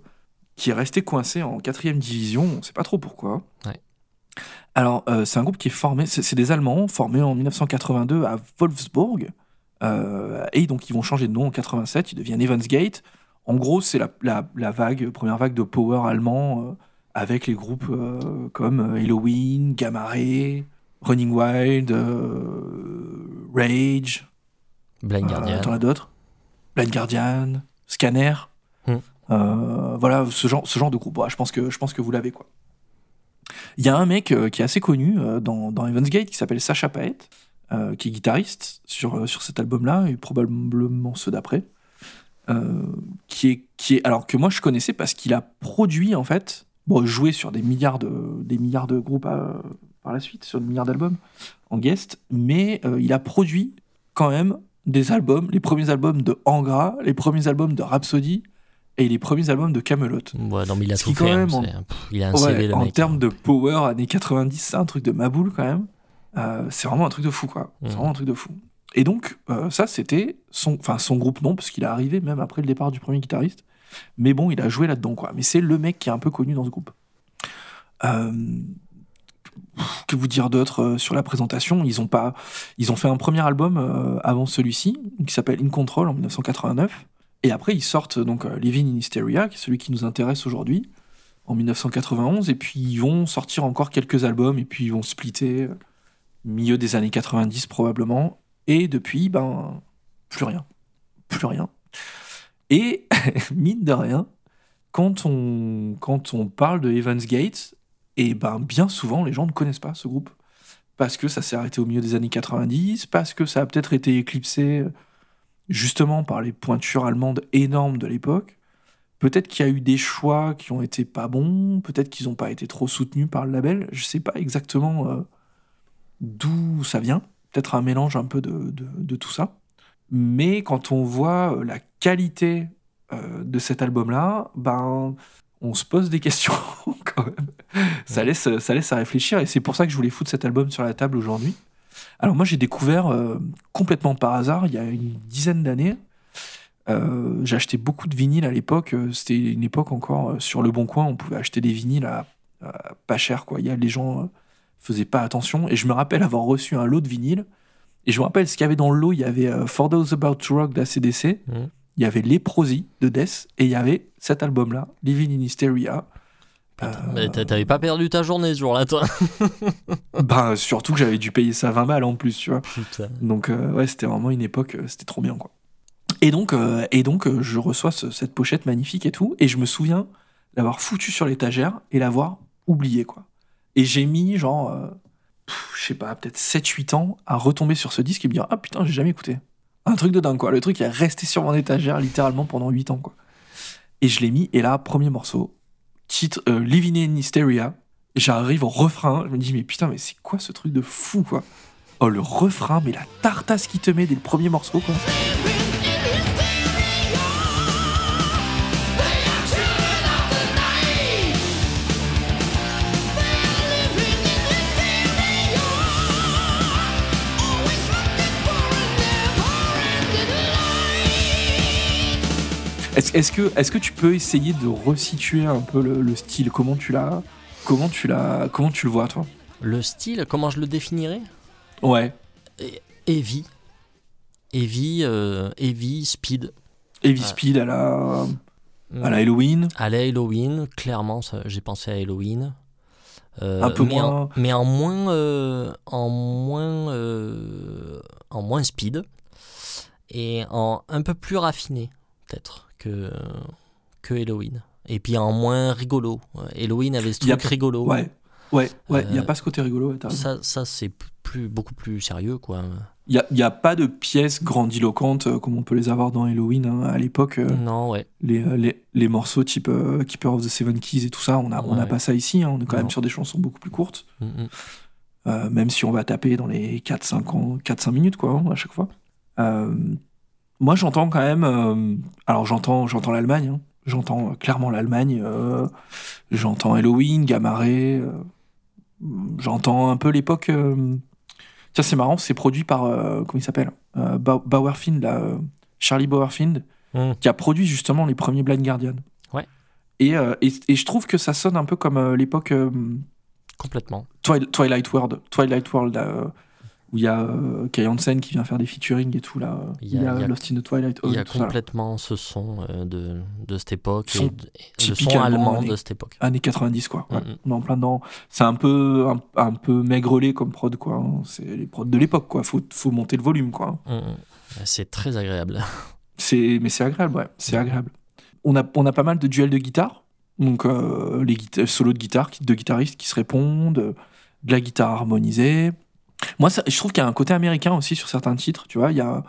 qui est resté coincé en quatrième division. On sait pas trop pourquoi. Ouais. Alors euh, c'est un groupe qui est formé, c'est des Allemands formés en 1982 à Wolfsburg. Euh, et donc ils vont changer de nom en 87. Ils deviennent Evans Gate. En gros, c'est la, la- la vague, première vague de power allemand euh, avec les groupes euh, comme euh, Halloween, Gamma Ray, Running Wild, euh, Rage. Blind Guardian. T'en as d'autres? Blind Guardian, Scanner. Hmm. Voilà, ce genre, ce genre de groupe. Ouais, je, pense que, je pense que vous l'avez, quoi. Il y a un mec qui est assez connu dans, dans Evans Gate qui s'appelle Sacha Paet, euh, qui est guitariste sur, sur cet album-là et probablement ceux d'après. Euh, qui est, qui est, alors que moi je connaissais parce qu'il a produit en fait, bon, joué sur des milliards de, des milliards de groupes euh, par la suite, sur des milliards d'albums en guest, mais euh, il a produit quand même des albums, les premiers albums de Angra, les premiers albums de Rhapsody et les premiers albums de Camelot. Ouais, non, mais il a tout quand hein, même, en- c'est- pff, il a un Ouais, CV, le en mec. termes de power années 90, c'est un truc de maboule quand même. Euh, c'est vraiment un truc de fou, quoi. C'est Mhm. vraiment un truc de fou. Et donc, euh, ça, c'était son, enfin, son groupe, non, parce qu'il est arrivé même après le départ du premier guitariste. Mais bon, il a joué là-dedans, quoi. Mais c'est le mec qui est un peu connu dans ce groupe. Euh, que vous dire d'autre euh, sur la présentation? Ils ont pas, ils ont fait un premier album euh, avant celui-ci qui s'appelle In Control en 1989. Et après, ils sortent donc Living in Hysteria, qui est celui qui nous intéresse aujourd'hui, en 1991. Et puis, ils vont sortir encore quelques albums, et puis ils vont splitter milieu des années 90 probablement. Et depuis, ben, plus rien. Plus rien. Et, mine de rien, quand on, parle de Evans Gate, et ben, bien souvent, les gens ne connaissent pas ce groupe. Parce que ça s'est arrêté au milieu des années 90, parce que ça a peut-être été éclipsé justement par les pointures allemandes énormes de l'époque. Peut-être qu'il y a eu des choix qui ont été pas bons, peut-être qu'ils n'ont pas été trop soutenus par le label. Je sais pas exactement euh, d'où ça vient. Peut-être un mélange un peu de tout ça. Mais quand on voit euh, la qualité euh, de cet album-là, ben, on se pose des questions quand même. Ça laisse, ça laisse à réfléchir et c'est pour ça que je voulais foutre cet album sur la table aujourd'hui. Alors moi j'ai découvert euh, complètement par hasard il y a une dizaine d'années. Euh, j'ai acheté beaucoup de vinyles à l'époque. euh, C'était une époque encore euh, sur le bon coin, on pouvait acheter des vinyles à, à pas cher quoi. Il y a les gens euh, faisaient pas attention et je me rappelle avoir reçu un lot de vinyles et je me rappelle ce qu'il y avait dans le lot. Il y avait euh, For Those About to Rock d'ACDC, Mhm. il y avait Leprosy de Death et il y avait cet album là, Living in Hysteria. Euh, Mais t'a- t'avais pas perdu ta journée ce jour-là, toi ben, surtout que j'avais dû payer ça 20 balles en plus, tu vois. Putain. Donc euh, ouais, c'était vraiment une époque, c'était trop bien quoi. Et donc, euh, et donc je reçois ce- cette pochette magnifique et tout, et je me souviens l'avoir foutu sur l'étagère et l'avoir oublié quoi. Et j'ai mis genre, je sais pas, peut-être 7-8 ans à retomber sur ce disque et me dire ah putain j'ai jamais écouté. Un truc de dingue quoi. Le truc est resté sur mon étagère littéralement pendant 8 ans quoi. Et je l'ai mis et là premier morceau, titre euh, Living in Hysteria. J'arrive au refrain, je me dis mais putain mais c'est quoi ce truc de fou quoi. Oh le refrain, mais la tartasse qui te met dès le premier morceau quoi. Est-ce que, est que tu peux essayer de resituer un peu le, le style? Comment tu l'as Comment tu l'as Comment tu le vois toi? Le style, comment je le définirais? Ouais. Heavy. Heavy, euh, heavy, speed. Heavy Ouais. Speed à la, à la Halloween. À la Halloween, clairement, j'ai pensé à Halloween. Euh, Un peu mais En, moins- mais en moins, euh, en moins, euh, en moins speed et en un peu plus raffiné peut-être que que Halloween. Et puis en moins rigolo. Halloween avait ce a truc rigolo. Ouais. Ouais, ouais, il n'y a Euh, pas ce côté rigolo. Ça, ça c'est plus, beaucoup plus sérieux, quoi. Il n'y a, a pas de pièces grandiloquentes euh, comme on peut les avoir dans Halloween hein. à l'époque. euh, Non, ouais. les, les, les morceaux type Keeper of the Seven Keys et tout ça, on n'a on a Ouais. pas ça ici. hein. On est quand Non. même sur des chansons beaucoup plus courtes. Mm, mm. Euh, même si on va taper dans les 4-5 ans- 4-5 minutes quoi, hein, à chaque fois. Euh, moi j'entends quand même. euh, alors j'entends j'entends l'Allemagne. hein. J'entends euh, clairement l'Allemagne. euh, j'entends Halloween, Gamma Ray. euh, j'entends un peu l'époque. Tiens, c'est marrant, c'est produit par. comment il s'appelle Bau- Bauerfind, là, Charlie Bauerfind, Mm. qui a produit justement les premiers Blind Guardian. Ouais. Et, et, et je trouve que ça sonne un peu comme l'époque. Complètement. Twi- Twilight World, Twilight World où il y a euh, Kai Hansen qui vient faire des featuring et tout là. Il y a- a, il y a- Lost in the Twilight. Il y a ça, complètement ce son euh, de, de cette époque, Son et et le son allemand années- de cette époque. Années 90 quoi. Ouais. Mm. On est en plein dedans. C'est un peu un, un peu maigrelé comme prod quoi. hein. C'est les prods de l'époque quoi. Faut faut monter le volume quoi. Mm, mm. C'est très agréable. C'est mais c'est agréable ouais. C'est agréable. On a on a pas mal de duels de guitare. Donc euh, les solos de guitare de guitaristes qui se répondent, de la guitare harmonisée. Moi, ça- je trouve qu'il y a un côté américain aussi sur certains titres. Tu vois, il y a,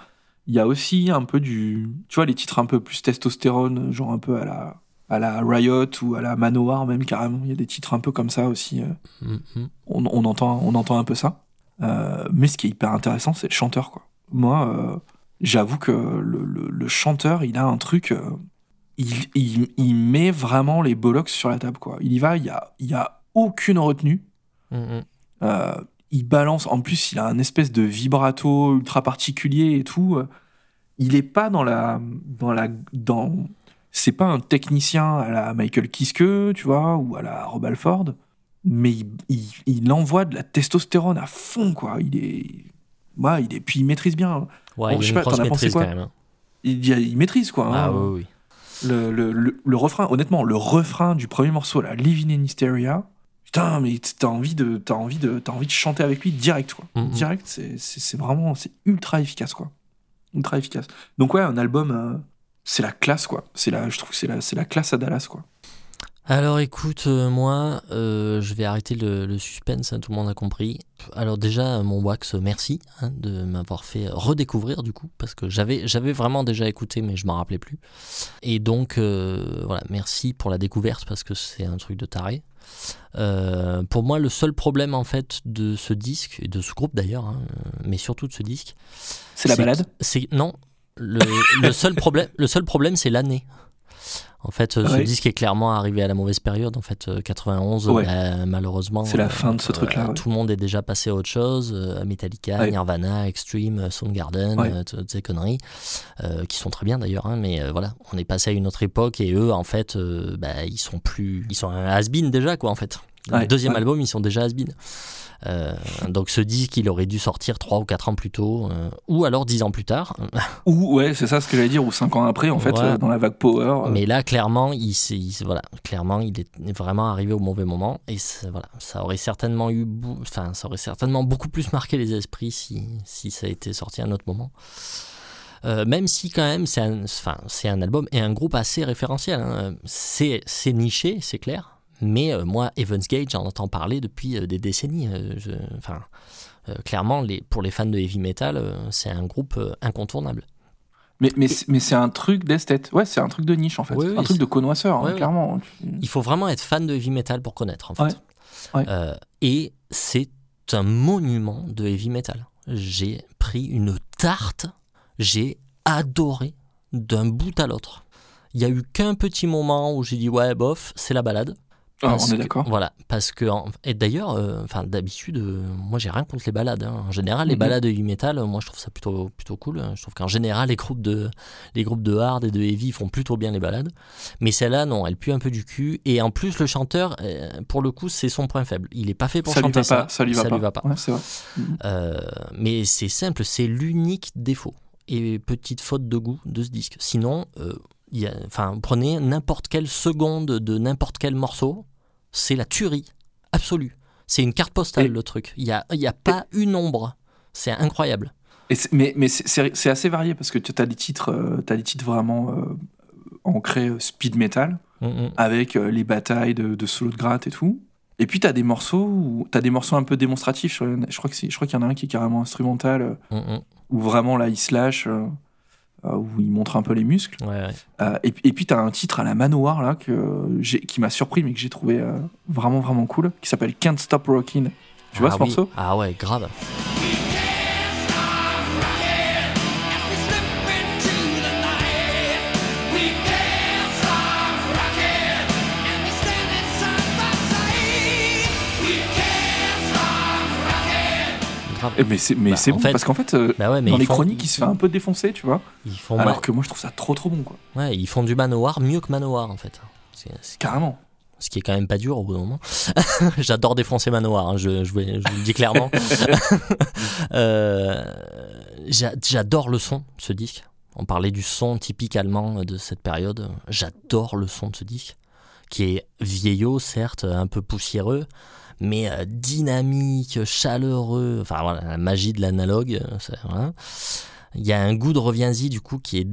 il y a aussi un peu du. Tu vois, les titres un peu plus testostérone, genre un peu à la, à la Riot ou à la Manowar, même carrément. Il y a des titres un peu comme ça aussi. euh, Mm, mm. On, on entend, on entend un peu ça. Euh, mais ce qui est hyper intéressant, c'est le chanteur, quoi. Moi, euh, j'avoue que le, le- le chanteur, il a un truc. euh, il, il, il met vraiment les bollocks sur la table, quoi. Il y va, il y a, il y a aucune retenue. Mm, mm. Il balance, en plus, il a un espèce de vibrato ultra particulier et tout. Euh, Il est pas dans la. Dans la dans... C'est pas un technicien à la Michael Kiske, tu vois, ou à la Rob Alford, mais il, il, il envoie de la testostérone à fond, quoi. Il est. Ouais, il est. Puis il maîtrise bien. Ouais, Bon, il je sais pas, grosse t'en as pensé maîtrise quoi quand même. hein. Il, il maîtrise, quoi. Ah hein. oui, oui. Le, le, le, le refrain, honnêtement, le refrain du premier morceau, là, Living in Hysteria, putain, mais t'as envie de, t'as envie de, t'as envie de chanter avec lui direct, quoi. Mhm. Direct, c'est, vraiment, c'est ultra efficace, quoi. Ultra efficace. Donc ouais, un album, euh, c'est la classe, quoi. C'est la, je trouve que c'est la, c'est la classe à Dallas, quoi. Alors écoute, euh, moi, euh, je vais arrêter le, le suspense, hein, tout le monde a compris. Alors déjà, mon wax, merci hein, de m'avoir fait redécouvrir du coup, parce que j'avais, j'avais vraiment déjà écouté, mais je m'en rappelais plus. Et donc, euh, voilà, merci pour la découverte, parce que c'est un truc de taré. Euh, pour moi, le seul problème en fait de ce disque, et de ce groupe d'ailleurs, hein, mais surtout de ce disque, C'est la balade. c'est non. Le, le seul problème, le seul problème, c'est l'année. En fait, euh, ce Ouais. disque est clairement arrivé à la mauvaise période. En fait, euh, 91, Ouais. bah, malheureusement, C'est la euh, fin de ce euh, truc-là, ouais. Tout le monde est déjà passé à autre chose. euh, Metallica. Nirvana, Extreme, euh, Soundgarden, euh, toutes ces conneries, euh, qui sont très bien d'ailleurs. hein, mais euh, voilà, on est passé à une autre époque et eux, en fait, euh, bah, ils sont plus, ils sont un has-been déjà, quoi, en fait. Le deuxième album, ils sont déjà has-been. Euh, donc ce disque, il aurait dû sortir 3 ou 4 ans plus tôt, euh, ou alors 10 ans plus tard. Ou ouais, c'est ça ce que j'allais dire, ou cinq ans après, en fait, Ouais. euh, dans la vague Power. Mais là, clairement, il, il voilà, clairement, il est vraiment arrivé au mauvais moment. Et ça, voilà, ça aurait certainement eu, enfin, ça aurait certainement beaucoup plus marqué les esprits si, si ça a été sorti à un autre moment. Euh, même si quand même c'est un, enfin, un album et un groupe assez référentiel. hein. C'est, c'est niché, c'est clair. Mais euh, moi, Evans Gate, j'en entends parler depuis euh, des décennies. Euh, je- enfin, clairement, les, pour les fans de heavy metal, c'est un groupe incontournable. Mais, mais, c'est- mais c'est un truc d'esthète. Ouais, c'est un truc de niche en fait. Oui, oui, un truc de connoisseur, hein, Ouais, clairement. Il faut vraiment être fan de heavy metal pour connaître, en fait. Ouais, ouais. Et c'est un monument de heavy metal. J'ai pris une tarte, j'ai adoré d'un bout à l'autre. Il y a eu qu'un petit moment où j'ai dit ouais bof, c'est la balade. Ah, on est d'accord. Voilà, parce que et d'ailleurs, euh, enfin d'habitude, euh, moi j'ai rien contre les balades. hein. En général, les Mhm. balades heavy metal, euh, moi je trouve ça plutôt plutôt cool. Je trouve qu'en général, les groupes de les groupes de hard et de heavy font plutôt bien les balades. Mais celle-là, non, elle pue un peu du cul. Et en plus, le chanteur, pour le coup, c'est son point faible. Il est pas fait pour Ça lui chanter va ça. pas. Ça lui va pas. Ouais, c'est vrai. Euh, mais c'est simple, c'est l'unique défaut et petite faute de goût de ce disque. Sinon, y a- enfin, prenez n'importe quelle seconde de n'importe quel morceau, c'est la tuerie absolue. C'est une carte postale Et- le truc. Il n'y a, y a pas une ombre. C'est incroyable. Et mais mais c'est- assez varié parce que tu as des titres, euh, des titres vraiment euh, ancrés euh, speed metal Mm, mm. avec euh, les batailles de, de solo de gratte et tout. Et puis t'as des morceaux, où- des morceaux un peu démonstratifs. Je, je crois que c'est, je crois qu'il y en a un qui est carrément instrumental Mm, où vraiment là il slash, euh, euh, où il montre un peu les muscles. Ouais, ouais. Euh, et, et puis t'as un titre à la Manowar là que qui m'a surpris mais que j'ai trouvé euh, vraiment vraiment cool, qui s'appelle Can't Stop Rockin'. Tu vois Ah ce oui. morceau? Ah ouais, grave. Grave. Eh, Mais c'est, mais Bah, c'est bon fait- parce qu'en fait euh, Bah ouais, mais dans les font- chroniques il se fait un peu défoncer, tu vois. Ils font, Alors que moi je trouve ça trop trop bon quoi. ouais, ils font du Manowar mieux que Manowar en fait. Carrément. Ce qui est quand même pas dur au bout d'un moment. J'adore défoncer Manoir, hein, je, je, vous- je vous le dis clairement. Euh, j'a- J'adore le son de ce disque. On parlait du son typique allemand de cette période. J'adore le son de ce disque, qui est vieillot, certes, un peu poussiéreux, mais euh, dynamique, chaleureux. Enfin voilà, la magie de l'analogue. euh, voilà. Il y a un goût de reviens-y du coup qui est,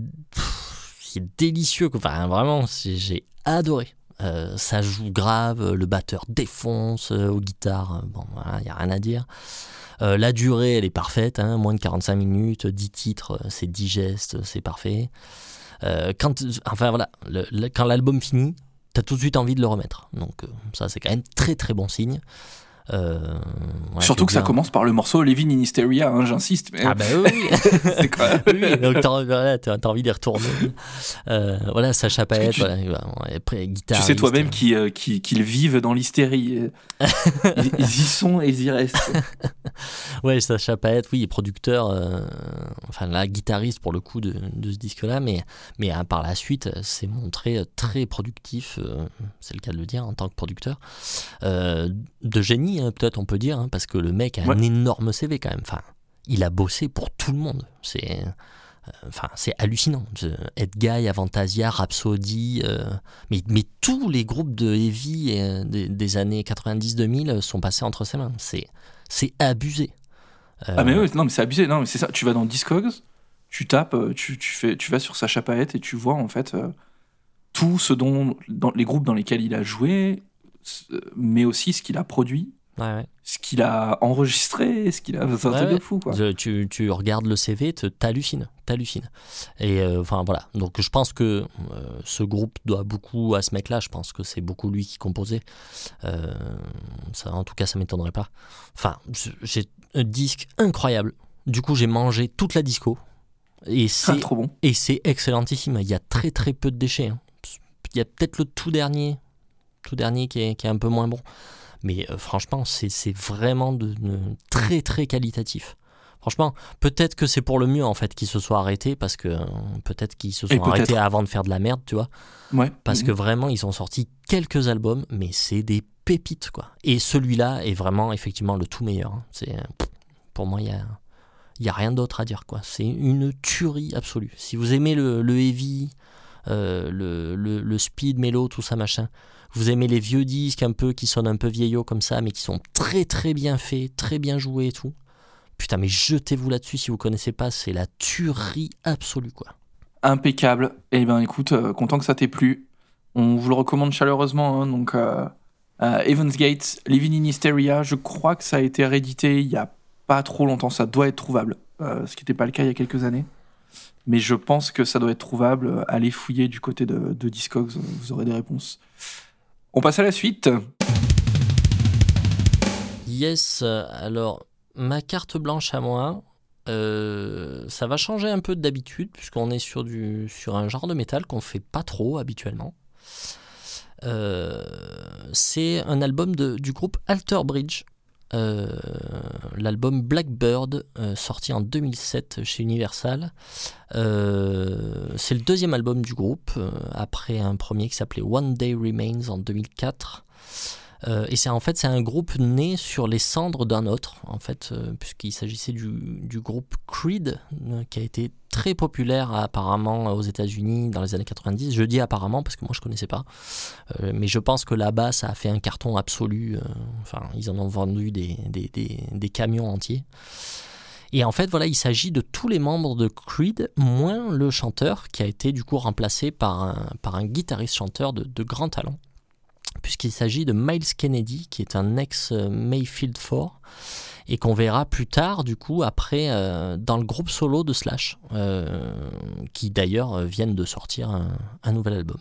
qui est délicieux. Enfin vraiment, j'ai adoré. Euh, ça joue grave, le batteur défonce aux guitares, bon voilà, il n'y a rien à dire. La durée, elle est parfaite, hein, moins de 45 minutes, 10 titres, c'est digeste, c'est parfait. Quand, enfin voilà, quand l'album finit, t'as tout de suite envie de le remettre. Donc euh, ça, c'est quand même très très bon signe. Euh, Surtout que ça commence par le morceau Living in Hysteria, hein, j'insiste. Mais Ah bah oui, c'est oui, donc t'as voilà, envie d'y retourner. Euh, voilà, Sacha Paët, tu- voilà, après, Tu sais toi-même qu'ils euh, qu'ils- qu'ils vivent dans l'hystérie. ils, ils y sont et ils y restent. Ouais, Sacha Paët, oui, est producteur, euh, enfin là, guitariste pour le coup de, de ce disque-là, mais, mais hein, par la suite, s'est montré très productif, c'est le cas de le dire, en tant que producteur. De génie, hein, peut-être on peut dire, hein, parce que le mec a un énorme CV quand même. Enfin, il a bossé pour tout le monde. C'est. euh, Enfin, c'est hallucinant. Je- Edguy, Avantasia, Rhapsody, euh, mais, mais tous les groupes de heavy euh, des, des années 90-2000 sont passés entre ses mains. C'est, c'est abusé. Euh, Ah mais oui, non mais c'est abusé. Non mais c'est ça. Tu vas dans Discogs, tu tapes, euh, tu, tu fais, tu vas sur Sacha Paët et tu vois en fait euh, tout ce dont dans les groupes dans lesquels il a joué, mais aussi ce qu'il a produit, ouais, ouais. ce qu'il a enregistré, ce qu'il a. C'est un Ouais, truc de fou quoi. Tu, tu regardes le CV, t'hallucines, t'hallucines. Et euh, enfin voilà, donc je pense que euh, ce groupe doit beaucoup à ce mec-là. Je pense que c'est beaucoup lui qui composait. Euh, ça, en tout cas, ça m'étonnerait pas. Enfin, j'ai un disque incroyable. Du coup, j'ai mangé toute la disco. Et Ah, c'est trop bon. et c'est excellentissime. Il y a très très peu de déchets. hein. Il y a peut-être le tout dernier, tout dernier qui est, qui est un peu moins bon. Mais euh, franchement, c'est vraiment de, de très très qualitatif. Franchement, peut-être que c'est pour le mieux en fait qu'ils se soient arrêtés parce que euh, peut-être qu'ils se sont arrêtés avant de faire de la merde, tu vois. Ouais. Parce que Mhm. vraiment, ils ont sorti quelques albums, mais c'est des pépites quoi. Et celui-là est vraiment effectivement le tout meilleur. hein. C'est pff, pour moi, il y a il y a rien d'autre à dire quoi. C'est une tuerie absolue. Si vous aimez le, le heavy, euh, le, le, le speed, mélo, tout ça machin, vous aimez les vieux disques un peu qui sonnent un peu vieillots comme ça, mais qui sont très très bien faits, très bien joués et tout. Putain, mais jetez-vous là-dessus si vous connaissez pas, c'est la tuerie absolue quoi. Impeccable. Et ben écoute, euh, content que ça t'ait plu. On vous le recommande chaleureusement. hein, donc euh, euh, Evans Gate, Living in Hysteria. Je crois que ça a été réédité il y a pas trop longtemps. Ça doit être trouvable, euh, ce qui n'était pas le cas il y a quelques années. Mais je pense que ça doit être trouvable. Allez fouiller du côté de Discogs, vous aurez des réponses. On passe à la suite. Yes, alors ma carte blanche à moi, euh, ça va changer un peu d'habitude puisqu'on est sur, du, sur un genre de métal qu'on fait pas trop habituellement. Euh, c'est un album de- du groupe Alter Bridge. Euh, L'album Blackbird, euh, sorti en 2007 chez Universal. Euh, c'est le deuxième album du groupe, après un premier qui s'appelait One Day Remains en 2004. Euh, et c'est en fait c'est un groupe né sur les cendres d'un autre en fait euh, puisqu'il s'agissait du, groupe Creed euh, qui a été très populaire apparemment aux États-Unis dans les années 90. Je dis apparemment parce que moi je connaissais pas, mais je pense que là-bas ça a fait un carton absolu. enfin ils en ont vendu des, camions entiers. Et en fait, voilà, il s'agit de tous les membres de Creed, moins le chanteur, qui a été du coup remplacé par un, par un guitariste-chanteur de grand talent puisqu'il s'agit de Miles Kennedy, qui est un ex-Mayfield 4, et qu'on verra plus tard, du coup, après, euh, dans le groupe solo de Slash, euh, qui d'ailleurs euh, viennent de sortir un, nouvel album.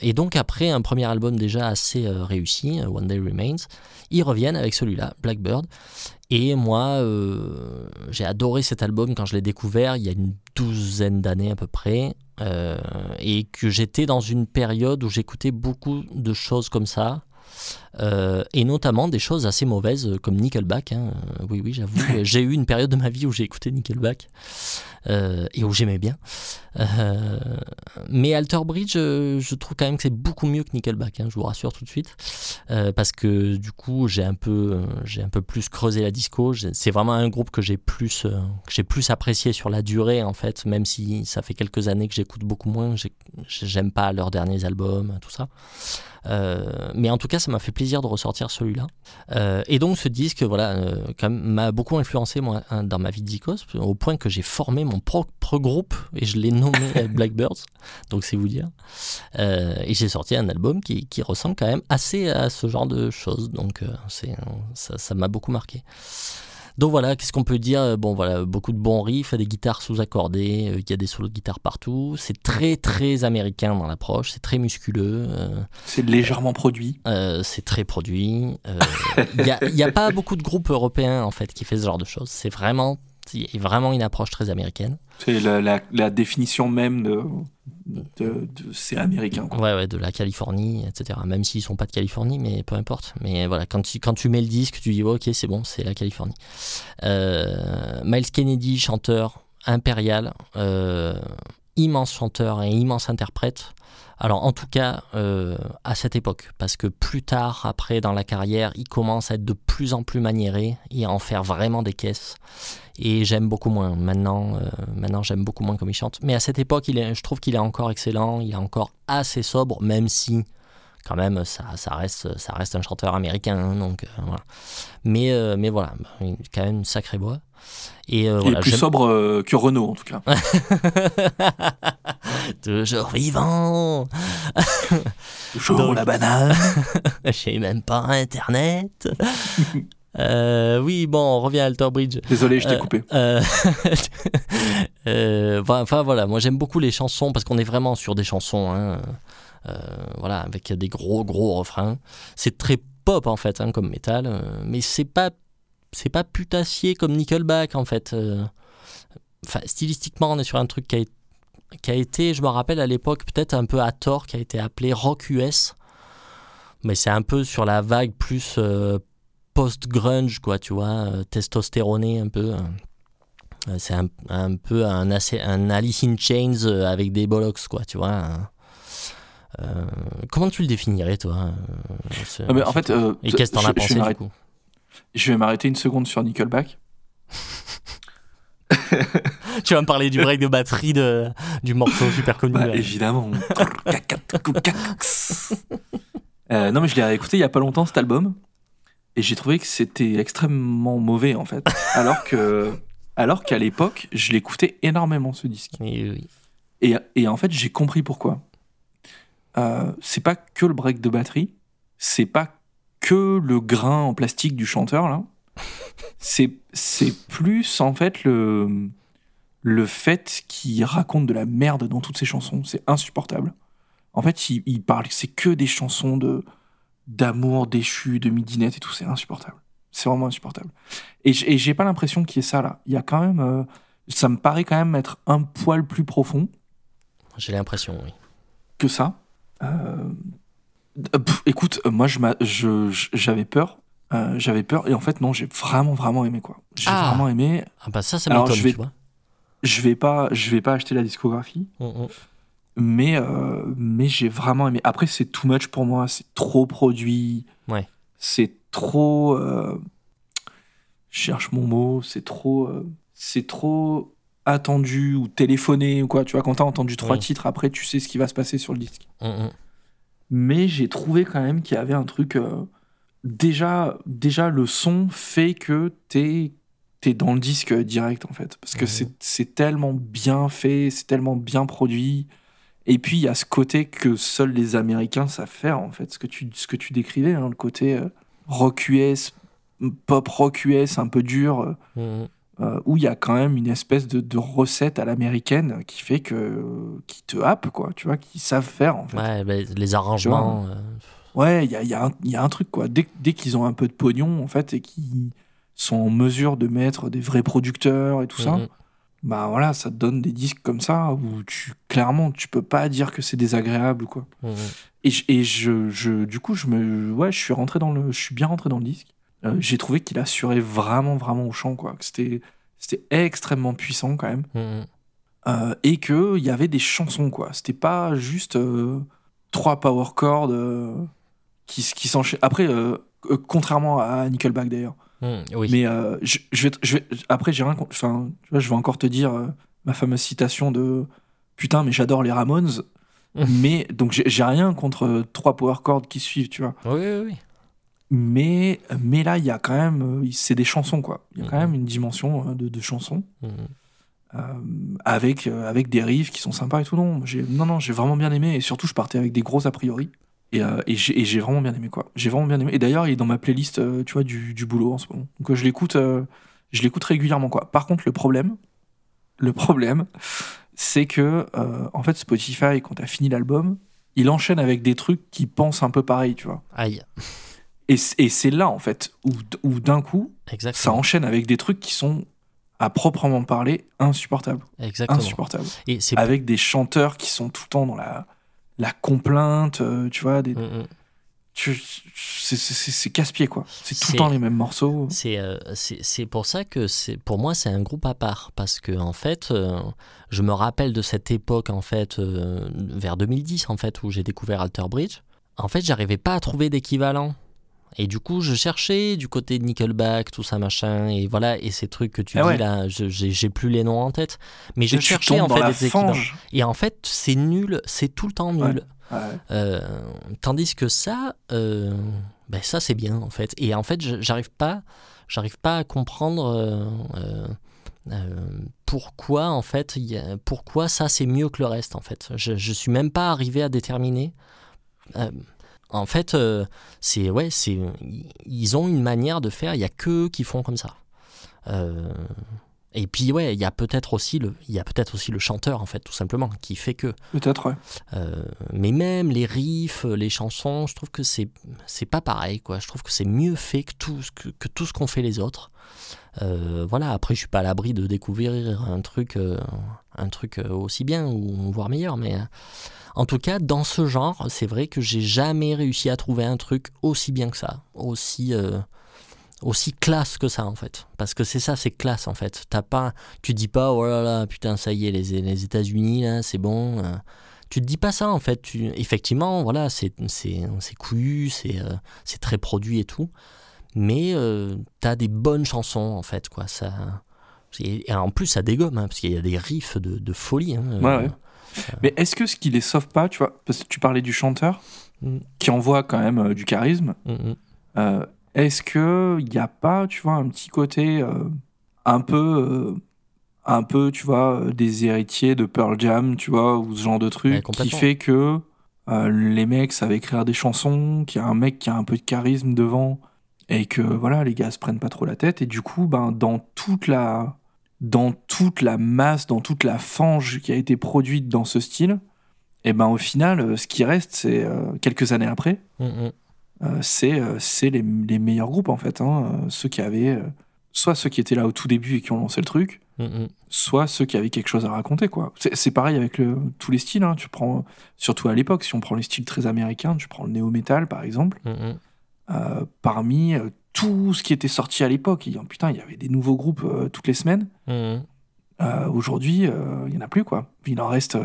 Et donc, après un premier album déjà assez réussi, One Day Remains, ils reviennent avec celui-là, Blackbird. Et moi, euh, j'ai adoré cet album quand je l'ai découvert il y a une douzaine d'années à peu près. Euh, et que j'étais dans une période où j'écoutais beaucoup de choses comme ça. Euh, et notamment des choses assez mauvaises euh, comme Nickelback. hein. Euh, Oui, oui, j'avoue. j'ai eu une période de ma vie où j'ai écouté Nickelback euh, et où j'aimais bien. Euh, mais Alter Bridge, je trouve quand même que c'est beaucoup mieux que Nickelback. hein, je vous rassure tout de suite, parce que du coup, j'ai un peu, j'ai un peu plus creusé la disco. C'est vraiment un groupe que j'ai plus, que j'ai plus apprécié sur la durée en fait, même si ça fait quelques années que j'écoute beaucoup moins. j'ai- J'aime pas leurs derniers albums, tout ça. Mais en tout cas, ça m'a fait plaisir de ressortir celui-là. Euh, et donc, ce disque, voilà, euh, quand même, m'a beaucoup influencé moi hein, dans ma vie de zikos, au point que j'ai formé mon propre groupe et je l'ai nommé Blackbirds. Donc, c'est vous dire. Euh, et j'ai sorti un album qui, qui ressemble quand même assez à ce genre de choses. Donc, euh, c'est ça m'a beaucoup marqué. Donc voilà, qu'est-ce qu'on peut dire? Bon voilà, beaucoup de bons riffs, des guitares sous-accordées, euh, il y a des solos de guitare partout. C'est très très américain dans l'approche, c'est très musculeux. euh, C'est légèrement produit. euh, c'est très produit. Il n'y a, il y a pas beaucoup de groupes européens en fait qui fait ce genre de choses. C'est vraiment, c'est vraiment une approche très américaine. C'est la, la- la définition même de, de, de- c'est américain. quoi. Ouais, ouais, de la Californie, etc. Même s'ils sont pas de Californie, mais peu importe. Mais voilà, quand tu, quand tu mets le disque, tu dis ok, c'est bon, c'est la Californie. Euh, Miles Kennedy, chanteur impérial, euh, immense chanteur et immense interprète. Alors en tout cas euh, à cette époque, parce que plus tard, après dans la carrière, il commence à être de plus en plus maniéré et à en faire vraiment des caisses. Et j'aime beaucoup moins. Maintenant, euh, maintenant j'aime beaucoup moins comme il chante. Mais à cette époque, il est, je trouve qu'il est encore excellent, il est encore assez sobre, même si quand même ça, ça, reste, ça reste un chanteur américain. hein, donc, euh, voilà. mais, euh, mais voilà, il a quand même une sacrée voix. Et euh, Il voilà, est plus sobre euh, que Renault, en tout cas. Toujours vivant Toujours Donc- la banane. J'ai même pas internet Euh, Oui, bon, on revient à Alter Bridge. Désolé, je t'ai Euh, coupé. euh, euh, enfin voilà, moi j'aime beaucoup les chansons parce qu'on est vraiment sur des chansons, hein, euh, voilà, avec des gros gros refrains. C'est très pop en fait, hein, comme métal, mais c'est pas c'est pas putassier comme Nickelback en fait. Enfin, stylistiquement, on est sur un truc qui a, qui a été, je me rappelle à l'époque, peut-être un peu à tort, qui a été appelé rock US. Mais c'est un peu sur la vague plus euh, post-grunge, quoi, tu vois, euh, testostéroné un peu. euh. Euh, C'est un, un peu un, un Alice in Chains euh, avec des bollocks, quoi, tu vois. hein. Euh, comment tu le définirais, toi ce- Ah, en fait, euh, Et qu'est-ce que t'en as pensé, du coup? Je vais m'arrêter une seconde sur Nickelback. Tu vas me parler du break de batterie de, du morceau super connu. Bah, évidemment. Euh, non, mais je l'ai réécouté il y a pas longtemps cet album et j'ai trouvé que c'était extrêmement mauvais en fait. Alors que, alors qu'à l'époque, je l'écoutais énormément ce disque. Oui, oui. Et, et en fait, j'ai compris pourquoi. Euh, c'est pas que le break de batterie, c'est pas que le grain en plastique du chanteur là. C'est c'est plus en fait le le fait qu'il raconte de la merde dans toutes ses chansons, c'est insupportable. En fait, il, il parle, c'est que des chansons de d'amour déchu, de midinette et tout, c'est insupportable. C'est vraiment insupportable. Et j'ai pas l'impression qu'il y ait ça là. Il y a quand même, euh, ça me paraît quand même être un poil plus profond J'ai l'impression, oui. que ça. Euh, euh, pff, écoute, moi m'a- je- je- j'avais peur. Euh, j'avais peur et en fait non j'ai vraiment vraiment aimé quoi j'ai Ah. vraiment aimé Ah bah ça, ça m'étonne, je vais- tu vois. je vais pas je vais pas acheter la discographie Mm, mm. Mais euh, mais j'ai vraiment aimé. Après c'est too much pour moi. C'est trop produit. Ouais. c'est trop euh, je cherche mon mot. C'est trop euh, c'est trop attendu ou téléphoné ou quoi. Tu vois quand t'as entendu trois titres après tu sais ce qui va se passer sur le disque. Mm, mm. mais j'ai trouvé quand même qu'il y avait un truc déjà déjà le son fait que t'es t'es dans le disque direct en fait. Parce que c'est c'est tellement bien fait c'est tellement bien produit et puis il y a ce côté que seuls les américains savent faire en fait ce que tu ce que tu décrivais hein, le côté euh, rock US pop rock US un peu dur euh, Mm, mm. euh, où il y a quand même une espèce de, de recette à l'américaine qui fait que qui te happe quoi tu vois qui savent faire en fait Ouais, bah, les arrangements. euh, Ouais, il y a, y a y a un truc, quoi. Dès, dès qu'ils ont un peu de pognon, en fait, et qu'ils sont en mesure de mettre des vrais producteurs et tout ça, mm, mm. Bah voilà, ça te donne des disques comme ça où tu, clairement, tu peux pas dire que c'est désagréable ou quoi. Et, je- et je, je, du coup, je me, ouais, je suis rentré dans le, je suis bien rentré dans le disque. Euh, J'ai trouvé qu'il assurait vraiment, vraiment au chant, quoi. C'était, c'était extrêmement puissant quand même. Euh, et que il y avait des chansons, quoi. C'était pas juste euh, trois power chords qui, qui s'enchaînent. Après, contrairement à Nickelback d'ailleurs. Mm, oui. Mais euh, je, je vais, te- je vais, après, j'ai rien. Enfin, tu vois, je vais encore te dire euh, ma fameuse citation de putain, mais j'adore les Ramones. mais donc j'ai rien contre euh, trois power chords qui suivent, tu vois. Oui, oui, oui. Mais mais là, il y a quand même, c'est des chansons, quoi. Il y a quand Mhm. même une dimension de, de chansons avec, avec des riffs qui sont sympas et tout. Non, non, j'ai vraiment bien aimé. Et surtout, je partais avec des gros a priori. Et, euh, et, j'ai, vraiment bien aimé, quoi. J'ai vraiment bien aimé. Et d'ailleurs, il est dans ma playlist, euh, tu vois, du, du boulot en ce moment. Donc, euh, je l'écoute, je l'écoute régulièrement, quoi. Par contre, le problème, le problème, c'est que, en fait, Spotify, quand t'as fini l'album, il enchaîne avec des trucs qui pensent un peu pareil, tu vois. Aïe, Et, et c'est là, en fait, où, où d'un coup, ça enchaîne avec des trucs qui sont, à proprement parler, insupportables. Exactement. Insupportables Et avec des chanteurs qui sont tout le temps dans la, la complainte, euh, tu vois, des, Mm, mm. c'est, casse-pied, quoi. C'est tout le temps les mêmes morceaux. C'est euh, pour ça que pour moi c'est un groupe à part parce que en fait euh, je me rappelle de cette époque en fait euh, vers 2010 en fait où j'ai découvert Alter Bridge. En fait, j'arrivais pas à trouver d'équivalent. Et du coup, je cherchais du côté de Nickelback, tout ça machin, et voilà, et ces trucs que tu Ah dis ouais. là, je- j'ai plus les noms en tête, mais je Et tu cherchais en fait des équivalents. fange. Et en fait, c'est nul, c'est tout le temps nul. Ouais. Euh, tandis que ça, euh, ben ça c'est bien en fait. Et en fait, je- j'arrive pas, j'arrive pas à comprendre euh, pourquoi en fait, il y a- pourquoi ça c'est mieux que le reste en fait. Je, je suis même pas arrivé à déterminer. Euh, en fait, euh, c'est ouais, c'est ils ont une manière de faire. Il y a que eux qui font comme ça. Euh, et puis ouais, il y a peut-être aussi le, il y a peut-être aussi le chanteur en fait, tout simplement, qui fait que. Peut-être, ouais. Euh, mais même les riffs, les chansons, je trouve que c'est c'est pas pareil quoi. Je trouve que c'est mieux fait que tout ce que, que tout ce qu'ont fait les autres. Euh, voilà. Après, je suis pas à l'abri de découvrir un truc euh, un truc aussi bien ou voire meilleur, mais en tout cas dans ce genre, c'est vrai que j'ai jamais réussi à trouver un truc aussi bien que ça, aussi euh, aussi classe que ça en fait. Parce que c'est ça c'est classe en fait. T'as pas tu dis pas oh là là putain ça y est les, États-Unis là c'est bon euh, tu te dis pas ça en fait. Tu, effectivement voilà c'est c'est c'est c'est euh, c'est très produit et tout. Mais euh, t'as des bonnes chansons en fait quoi. Ça et, en plus ça dégomme hein, parce qu'il y a des riffs de, folie hein, Ouais, ouais. Mais est-ce que ce qui les sauve pas, tu vois, parce que tu parlais du chanteur, Mm. qui envoie quand même euh, du charisme, mm, mm. euh, est-ce que il n'y a pas, tu vois, un petit côté euh, un peu, euh, un peu, tu vois, euh, des héritiers de Pearl Jam, tu vois, ou ce genre de Ouais, truc, qui fait que euh, les mecs savent écrire des chansons, qu'il y a un mec qui a un peu de charisme devant, et que voilà, les gars se prennent pas trop la tête, et du coup, ben, dans toute la dans toute la masse, dans toute la fange qui a été produite dans ce style, et ben au final, euh, ce qui reste, c'est euh, quelques années après, Mm, mm. euh, c'est euh, les, les meilleurs groupes en fait. hein. Ceux qui avaient, soit ceux qui étaient là au tout début et qui ont lancé le truc, Mm, mm. soit ceux qui avaient quelque chose à raconter quoi. C'est pareil avec le, tous les styles. hein. Tu prends, surtout à l'époque, si on prend les styles très américains, tu prends le néo-metal par exemple. Euh, parmi euh, tout ce qui était sorti à l'époque, il y a- putain, il y avait des nouveaux groupes euh, toutes les semaines. Euh, Aujourd'hui, il y en a plus quoi. Il en reste,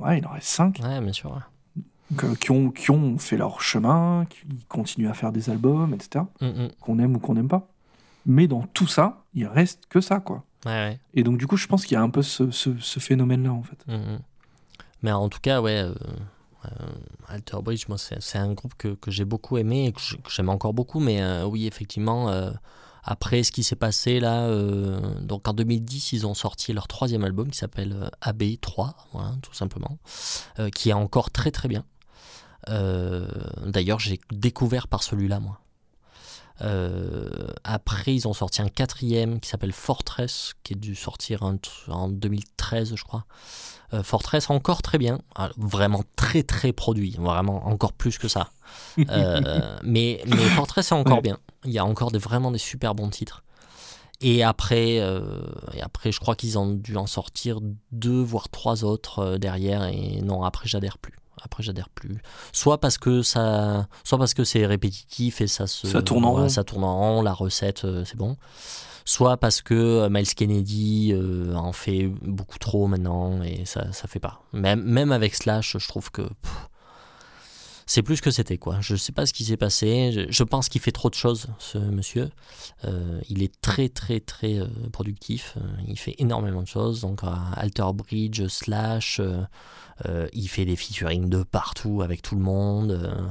ouais, il en reste cinq Ouais, bien sûr. ouais. donc, qui ont qui ont fait leur chemin, qui continuent à faire des albums, etc. Mm. Qu'on aime ou qu'on n'aime pas. Mais dans tout ça, il reste que ça quoi. Ouais. Et donc du coup, je pense qu'il y a un peu ce, ce- ce phénomène-là en fait. Mm. Mais en tout cas, ouais, Alter Bridge, moi, c'est un groupe que, que j'ai beaucoup aimé et que j'aime encore beaucoup. Mais euh, oui, effectivement, euh, après ce qui s'est passé là, euh, donc en 2010, ils ont sorti leur troisième album qui s'appelle euh, AB3, voilà, tout simplement, euh, qui est encore très très bien. Euh, D'ailleurs, j'ai découvert par celui-là, moi. Euh, après, ils ont sorti un quatrième qui s'appelle Fortress, qui est dû sortir en, en 2013, je crois. Euh, Fortress encore très bien, Ah, vraiment très très produit, vraiment encore plus que ça. Euh, mais, mais Fortress est encore Ouais. bien. Il y a encore des, vraiment des super bons titres. Et après, et après je crois qu'ils ont dû en sortir deux voire trois autres derrière. Et non, après j'adhère plus. Après j'adhère plus. Soit parce que ça, soit parce que c'est répétitif et ça se, Ça tourne en rond. ça tourne en rond, la recette euh, c'est bon soit parce que euh, Miles Kennedy euh, en fait beaucoup trop maintenant et ça ça fait pas. Même même avec Slash, je trouve que pff, c'est plus que c'était quoi. Je sais pas ce qui s'est passé. Je, je pense qu'il fait trop de choses, ce monsieur. Euh, il est très très très euh, productif. Euh, Il fait énormément de choses. Donc Alter Bridge, Slash, euh, il fait des featuring de partout avec tout le monde.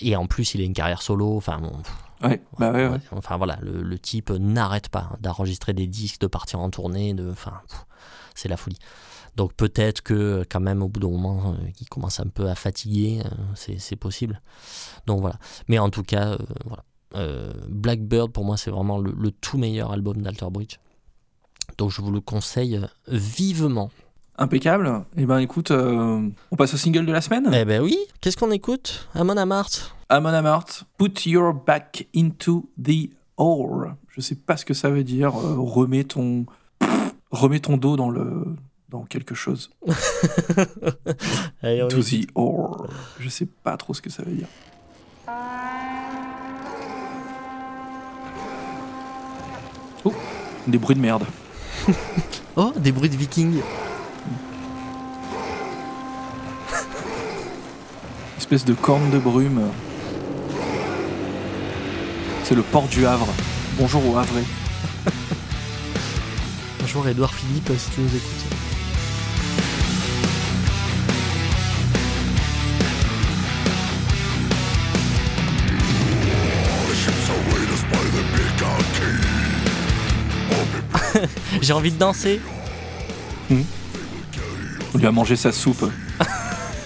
et en plus, il a une carrière solo. Enfin bon, Ouais, bah ouais, ouais. Enfin voilà, le, le type n'arrête pas d'enregistrer des disques, de partir en tournée, de, enfin, c'est la folie. Donc peut-être que quand même au bout d'un moment, euh, il commence un peu à fatiguer, euh, c'est possible. Donc voilà. Mais en tout cas, euh, voilà. Euh, Blackbird pour moi c'est vraiment le, le tout meilleur album d'Alter Bridge. Donc je vous le conseille euh, vivement. Impeccable. Et ben écoute, euh, on passe au single de la semaine. Eh ben oui, qu'est-ce qu'on écoute? Amon Amart Amon Amarth, Put Your Back into the Hole. Je sais pas ce que ça veut dire. euh, remets ton, remets ton dos dans le, dans quelque chose. Allez, To the Hole. Je sais pas trop ce que ça veut dire. Oh, des bruits de merde. Oh, des bruits de vikings Espèce de corne de brume. C'est le port du Havre. Bonjour au Havre. Bonjour Edouard Philippe, si tu nous écoutes. J'ai envie de danser. On lui a mangé sa soupe.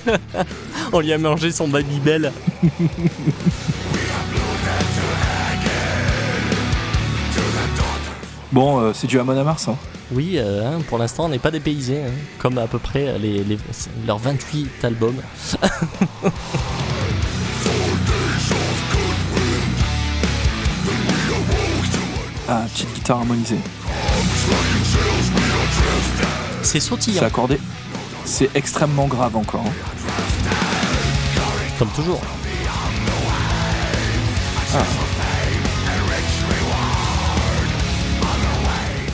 On lui a mangé son Babybel. Bon, euh, c'est du Amon Amarth. Hein. Oui, euh, hein, pour l'instant, on n'est pas dépaysé, hein, comme à peu près les, les- leurs 28 albums. Ah, petite guitare harmonisée. C'est C'est sautillant, accordé. C'est extrêmement grave encore. comme toujours.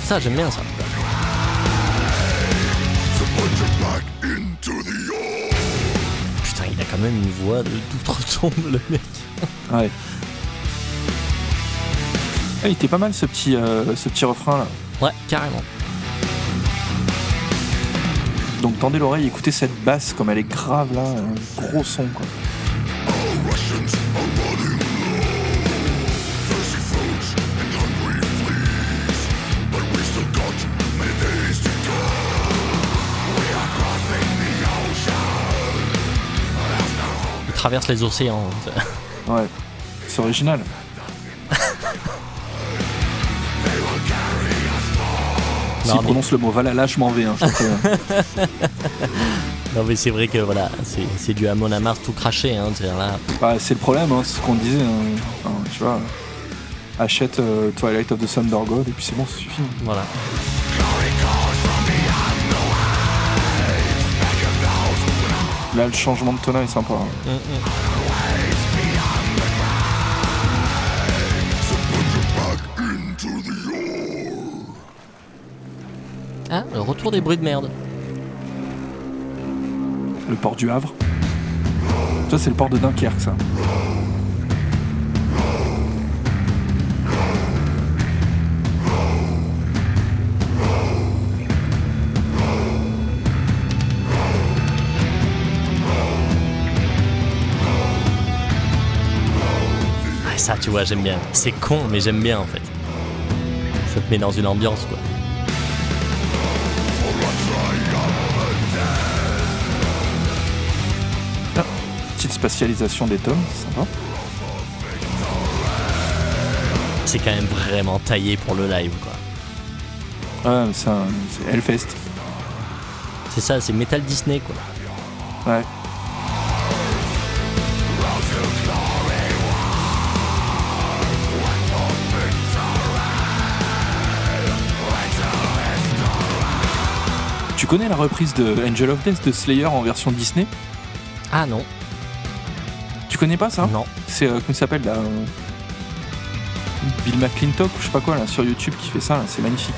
Ça, j'aime bien ça. Putain, il a quand même une voix de d'outre-tombe, le mec. Ouais. Ah, il était pas mal ce petit, euh, ce petit refrain là. Ouais, carrément. Donc tendez l'oreille, écoutez cette basse comme elle est grave là, un gros son quoi. Il traverse les océans. Ouais, c'est original. S'il mais- prononce le mot Valhalla, je m'en vais. hein, je. Non, mais c'est vrai que voilà, c'est du Amon Amarth tout craché. Hein, là, Bah, c'est le problème, hein, c'est ce qu'on disait. hein. Enfin, tu vois, achète euh, Twilight of the Thunder God et puis c'est bon, ça suffit. voilà. Là, le changement de tonal est sympa. hein. Mm, mm. Ah, le retour des bruits de merde. Le port du Havre. Ça, c'est le port de Dunkerque, ça. Ah, ça, tu vois, j'aime bien. C'est con, mais j'aime bien en fait. Ça te met dans une ambiance, quoi. Spatialisation des tomes, c'est sympa. C'est quand même vraiment taillé pour le live, quoi. Ouais, mais c'est Hellfest. C'est ça, c'est Metal Disney, quoi. Ouais. Tu connais la reprise de Angel of Death de Slayer en version Disney? Ah non, connais pas ça non. C'est euh, comment il s'appelle là euh, Bill McClintock ou je sais pas quoi là sur YouTube qui fait ça, là, c'est magnifique.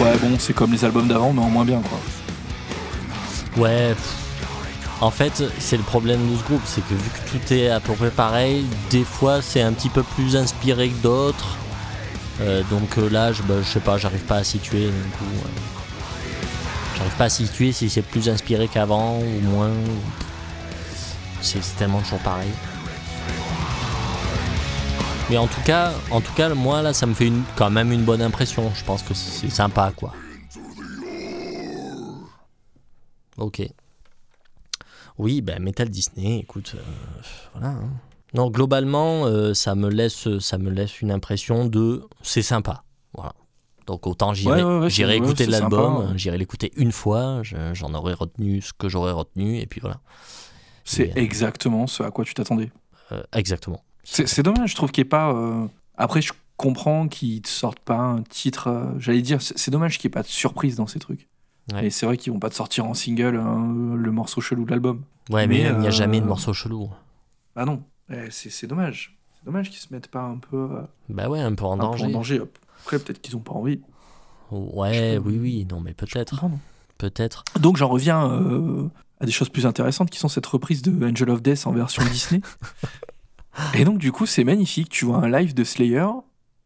Ouais bon c'est comme les albums d'avant mais en moins bien quoi. Ouais. pff. En fait, c'est le problème de ce groupe, c'est que vu que tout est à peu près pareil, des fois c'est un petit peu plus inspiré que d'autres. Euh, donc euh, là, je, bah, je sais pas, j'arrive pas à situer. Euh, j'arrive pas à situer si c'est plus inspiré qu'avant ou moins. C'est tellement toujours pareil. Mais en tout cas, en tout cas, moi là, ça me fait une, quand même une bonne impression. Je pense que c'est sympa, quoi. Ok. Oui, ben Metal Disney, écoute, voilà. hein. Non, globalement, euh, ça me laisse, ça me laisse une impression de c'est sympa, voilà. Donc autant j'irai, Ouais, écouter l'album, j'irai l'écouter une fois, je- j'en aurai retenu ce que j'aurais retenu et puis voilà. C'est euh, exactement ce à quoi tu t'attendais. Euh, exactement. C'est dommage, je trouve qu'il n'y ait pas. euh, Après, je comprends qu'ils te sortent pas un titre. euh, J'allais dire, c'est dommage qu'il n'y ait pas de surprise dans ces trucs. Et c'est vrai qu'ils vont pas te sortir en single hein, le morceau chelou de l'album. Ouais, mais Mais, il n'y a jamais de morceau chelou. Bah non, Eh, c'est dommage. C'est dommage qu'ils se mettent pas un peu, euh, Bah ouais, un peu en un peu danger. en danger. hop. Après, peut-être qu'ils ont pas envie. Ouais, oui, oui, non, mais peut-être, peut-être. Donc j'en reviens euh, à des choses plus intéressantes qui sont cette reprise de Angel of Death en version Disney. Et donc du coup c'est magnifique, tu vois un live de Slayer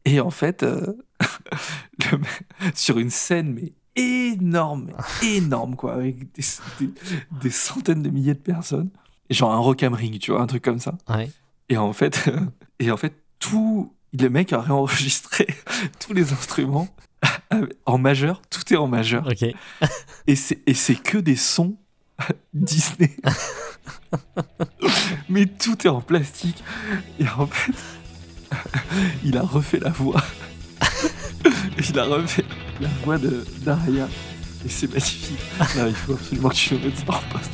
et en fait euh, le sur une scène mais énorme, énorme quoi, avec des, des- des centaines de milliers de personnes, genre un rock am ring, tu vois un truc comme ça. Ouais. Et en fait, et en fait tout le mec a réenregistré tous les instruments en majeur, tout est en majeur. Ok. Et c'est, et c'est que des sons Disney. Mais tout est en plastique. Et en fait, il a refait la voix. il a refait la voix de d'Aria. Et c'est magnifique. Il faut absolument que tu le mettes ça en post.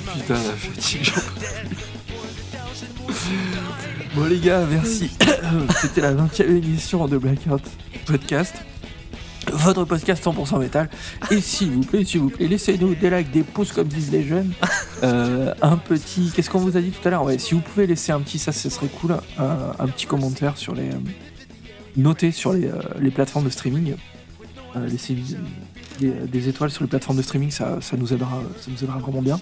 Putain, la. Bon les gars, merci. C'était la 20 e émission de Blackout Podcast. Votre podcast 100% métal. Et s'il vous plaît, s'il vous plaît, laissez-nous des likes, des pouces comme disent les jeunes. Euh, un petit. Qu'est-ce qu'on vous a dit tout à l'heure? Ouais, si vous pouvez laisser un petit, ça, ce serait cool. Un, petit commentaire sur les. euh, noter sur les, euh, les plateformes de streaming. Euh, laisser des, des étoiles sur les plateformes de streaming, ça, ça nous aidera, ça nous aidera vraiment bien.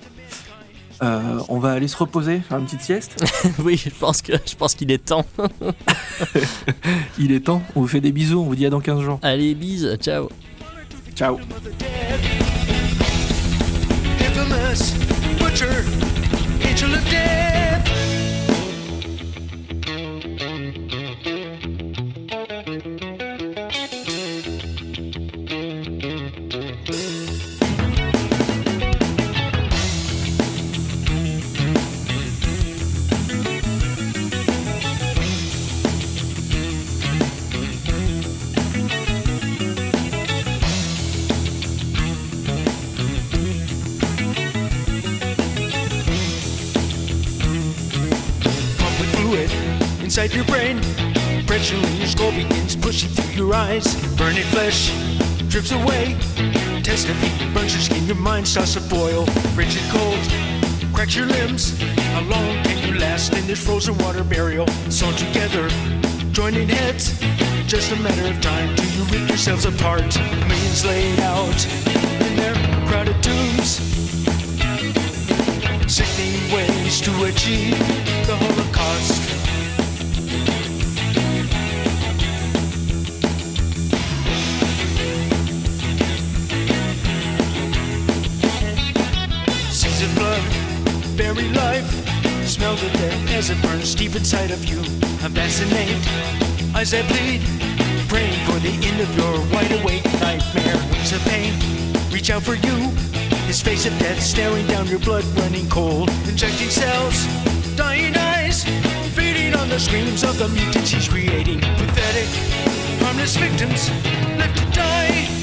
Euh, on va aller se reposer, faire une petite sieste. oui, je pense que je pense qu'il est temps. Il est temps. On vous fait des bisous. On vous dit à dans 15 jours. Allez, bise, ciao. Ciao. Your eyes. Burning flesh drips away. Test of heat burns your skin, your mind starts to boil. Frigid cold cracks your limbs. How long can you last in this frozen water burial? Sewn together, joining heads. Just a matter of time till you rip yourselves apart. Millions laid out in their crowded tombs. Sickening ways to achieve the Holocaust. As it burns deep inside of you. I'm fascinated, eyes that bleed. Praying for the end of your wide awake nightmare. Wings of pain, reach out for you. His face of death staring down your blood running cold. Injecting cells, dying eyes. Feeding on the screams of the mutants he's creating. Pathetic, harmless victims left to die.